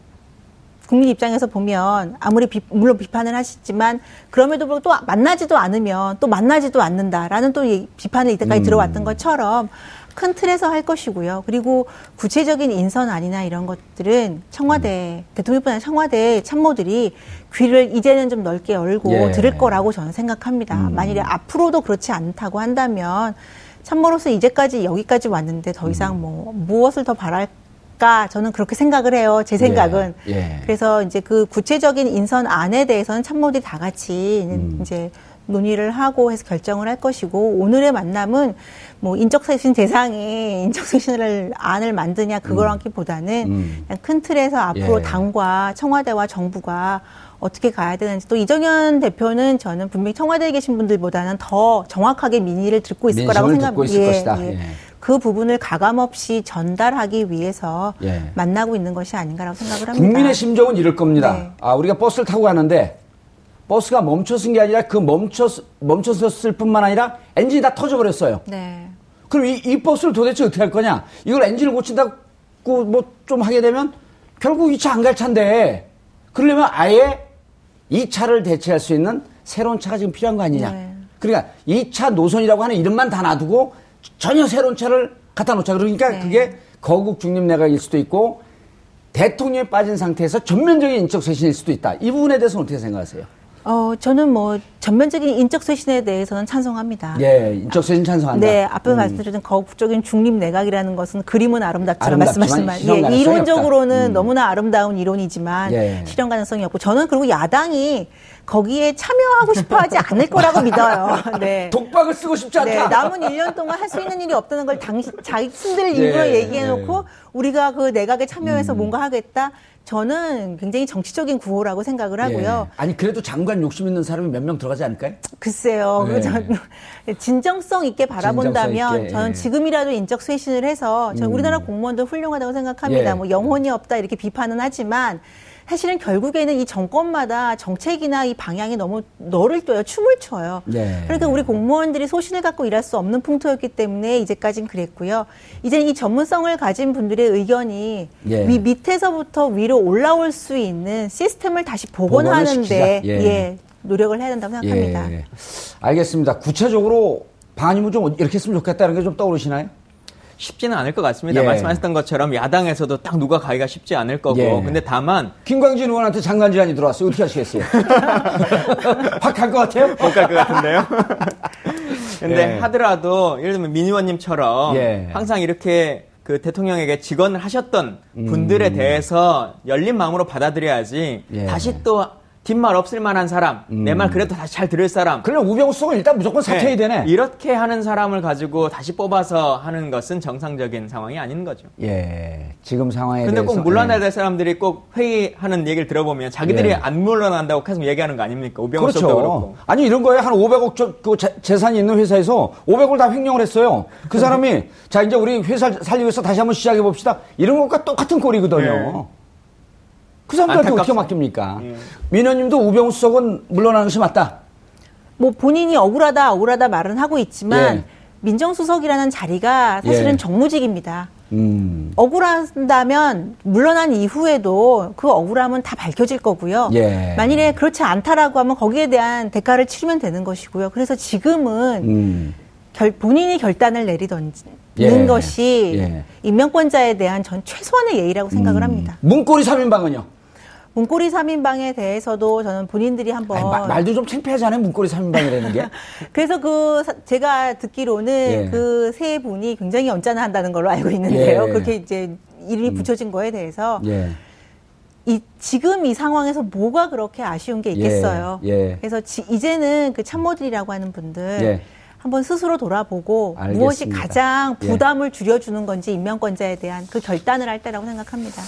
B: 국민 입장에서 보면 아무리 비- 물론 비판을 하시지만 그럼에도 불구하고 또 만나지도 않으면 또 만나지도 않는다라는 또 이- 비판을 이때까지
A: 음.
B: 들어왔던 것처럼 큰 틀에서 할 것이고요. 그리고 구체적인 인선안이나 이런 것들은 청와대 대통령뿐 아니라 청와대 참모들이 귀를 이제는 좀 넓게 열고
A: 예.
B: 들을 거라고 저는 생각합니다. 만일에 앞으로도 그렇지 않다고 한다면 참모로서 이제까지 여기까지 왔는데 더 이상 뭐 무엇을 더 바랄까 저는 그렇게 생각을 해요. 제 생각은.
A: 예. 예.
B: 그래서 이제 그 구체적인 인선 안에 대해서는 참모들이 다 같이
A: 음.
B: 이제 논의를 하고 해서 결정을 할 것이고 오늘의 만남은 뭐 인적쇄신 대상이 인적쇄신을 안을 만드냐 그거라기보다는
A: 음.
B: 그냥 큰 틀에서 앞으로
A: 예.
B: 당과 청와대와 정부가 어떻게 가야 되는지 또 이정현 대표는 저는 분명히 청와대에 계신 분들보다는 더 정확하게 민의를 듣고 있을 거라고 생각합니다.
A: 있을 것이다. 예.
B: 그 부분을 가감 없이 전달하기 위해서
A: 예.
B: 만나고 있는 것이 아닌가라고 생각을 합니다.
A: 국민의 심정은 이럴 겁니다.
B: 네.
A: 아, 우리가 버스를 타고 가는데 버스가 멈춰선 게 아니라 그 멈춰 멈춰섰을 뿐만 아니라 엔진이 다 터져버렸어요.
B: 네.
A: 그럼 이, 이 버스를 도대체 어떻게 할 거냐? 이걸 엔진을 고친다고 뭐 좀 하게 되면 결국 이 차 안 갈 차인데 그러려면 아예 이 차를 대체할 수 있는 새로운 차가 지금 필요한 거 아니냐?
B: 네.
A: 그러니까 이 차 노선이라고 하는 이름만 다 놔두고 전혀 새로운 차를 갖다 놓자. 그러니까
B: 네.
A: 그게 거국 중립 내각일 수도 있고 대통령이 빠진 상태에서 전면적인 인적 쇄신일 수도 있다. 이 부분에 대해서는 어떻게 생각하세요?
B: 어, 저는 뭐 전면적인 인적 쇄신에 대해서는 찬성합니다.
A: 예, 인적 쇄신 찬성한다.
B: 네, 앞에
A: 음.
B: 말씀드린 거국적인 중립 내각이라는 것은 그림은 아름답지만 말씀하신 말, 예, 이론적으로는.
A: 음.
B: 너무나 아름다운 이론이지만
A: 예.
B: 실현 가능성이 없고 저는 그리고 야당이 거기에 참여하고 싶어 하지 않을 거라고 믿어요. 네.
A: 독박을 쓰고 싶지 않다.
B: 네, 남은 1년 동안 할 수 있는 일이 없다는 걸 당시 자신들 일부러
A: 예,
B: 얘기해 놓고
A: 예.
B: 우리가 그 내각에 참여해서
A: 음.
B: 뭔가 하겠다. 저는 굉장히 정치적인 구호라고 생각을 하고요.
A: 예. 아니 그래도 장관 욕심 있는 사람이 몇 명 들어가지 않을까요?
B: 글쎄요.
A: 네.
B: 저는 진정성 있게 바라본다면
A: 진정성 있게,
B: 저는
A: 예.
B: 지금이라도 인적 쇄신을 해서 저는
A: 음.
B: 우리나라 공무원들 훌륭하다고 생각합니다.
A: 예.
B: 뭐 영혼이 없다 이렇게 비판은 하지만 사실은 결국에는 이 정권마다 정책이나 이 방향이 너무 너를 둬요. 춤을 춰요.
A: 네.
B: 그러니까 우리 공무원들이 소신을 갖고 일할 수 없는 풍토였기 때문에 이제까진 그랬고요. 이제는 이 전문성을 가진 분들의 의견이
A: 예.
B: 위 밑에서부터 위로 올라올 수 있는 시스템을 다시 복원하는데.
A: 예.
B: 예. 노력을 해야 된다고 생각합니다.
A: 예. 알겠습니다. 구체적으로 반임을 좀 이렇게 했으면 좋겠다는 게 좀 떠오르시나요?
C: 쉽지는 않을 것 같습니다.
A: 예.
C: 말씀하셨던 것처럼 야당에서도 딱 누가 가기가 쉽지 않을 거고.
A: 예.
C: 근데 다만
A: 김광진 의원한테 장관 제안이 들어왔어요. 어떻게 하시겠어요? 확 갈 것 같아요?
C: 못 갈 것 같은데요. 근데
A: 예.
C: 하더라도 예를 들면 민 의원님처럼
A: 예.
C: 항상 이렇게 그 대통령에게 직언을 하셨던
A: 음.
C: 분들에 대해서 열린 마음으로 받아들여야지
A: 예. 음.
C: 다시 또 뒷말 없을 만한 사람, 내말 그래도 다시 잘 들을 사람.
A: 그러면 우병우 수석은 일단 무조건 사퇴해야
C: 네,
A: 되네.
C: 이렇게 하는 사람을 가지고 다시 뽑아서 하는 것은 정상적인 상황이 아닌 거죠.
A: 예. 지금 상황에
C: 근데
A: 대해서
C: 꼭 물러나야
A: 예.
C: 될 사람들이 꼭 회의하는 얘기를 들어보면 자기들이
A: 예.
C: 안 물러난다고 계속 얘기하는 거 아닙니까? 우병우 씨도 그렇고.
A: 그렇죠. 아니 이런 거에 한 500억 저, 그 재- 재산이 있는 회사에서 500을 다 횡령을 했어요. 그 사람이 자 이제 우리 회사 살리기 위해서 다시 한번 시작해 봅시다. 이런 것과 똑같은 꼴이거든요.
C: 예.
A: 그 사람들한테 어떻게
C: 안타깝습니다.
A: 맡깁니까?
C: 예.
A: 민원님도 우병우 수석은 물러나는 것이 맞다.
B: 뭐 본인이 억울하다 억울하다 말은 하고 있지만
A: 예.
B: 민정수석이라는 자리가 사실은
A: 예.
B: 정무직입니다.
A: 음.
B: 억울한다면 물러난 이후에도 그 억울함은 다 밝혀질 거고요.
A: 예.
B: 만일에 그렇지 않다라고 하면 거기에 대한 대가를 치르면 되는 것이고요. 그래서 지금은
A: 음.
B: 결- 본인이 결단을 내리던지
A: 예.
B: 것이
A: 예.
B: 임명권자에 대한 전 최소한의 예의라고 생각을
A: 음.
B: 합니다.
A: 문고리 3인방은요?
B: 문고리 3인방에 대해서도 저는 본인들이 한번
A: 아니, 마- 말도 좀 창피하지 않아요? 문고리 3인방이라는 게?
B: 그래서 그 사- 제가 듣기로는
A: 예.
B: 그세 분이 굉장히 언짢아한다는 걸로 알고 있는데요.
A: 예.
B: 그렇게 이제 이름이 붙여진 거에 대해서
A: 예.
B: 이 지금 이 상황에서 뭐가 그렇게 아쉬운 게 있겠어요.
A: 예, 예.
B: 그래서 지- 이제는 그 참모들이라고 하는 분들
A: 예.
B: 한번 스스로 돌아보고
A: 알겠습니다.
B: 무엇이 가장
A: 예.
B: 부담을 줄여주는 건지 임명권자에 대한 그 결단을 할 때라고 생각합니다.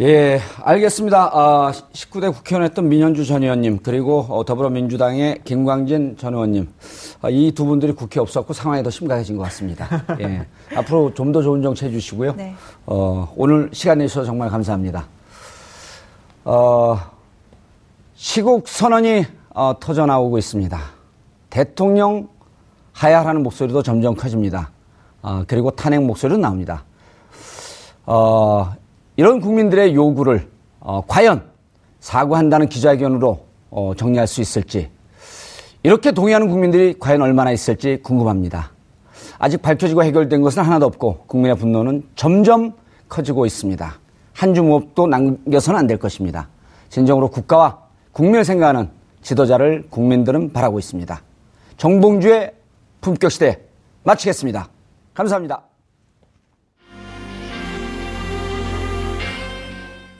A: 예, 알겠습니다. 아, 19대 국회의원했던 민현주 전 의원님, 그리고 어, 더불어민주당의 김광진 전 의원님. 아, 이두 분들이 국회에 없었고 상황이 더 심각해진 것 같습니다. 예. 앞으로 좀 더 좋은 정치 해주시고요.
B: 네.
A: 어, 오늘 시간 내주셔서 정말 감사합니다. 어, 시국 선언이 어, 터져 나오고 있습니다. 대통령 하야하는 목소리도 점점 커집니다. 어, 그리고 탄핵 목소리도 나옵니다. 어, 이런 국민들의 요구를 어, 과연 사과한다는 기자회견으로 어, 정리할 수 있을지 이렇게 동의하는 국민들이 과연 얼마나 있을지 궁금합니다. 아직 밝혀지고 해결된 것은 하나도 없고 국민의 분노는 점점 커지고 있습니다. 한 주 무업도 남겨서는 안 될 것입니다. 진정으로 국가와 국민을 생각하는 지도자를 국민들은 바라고 있습니다. 정봉주의 품격 시대 마치겠습니다. 감사합니다.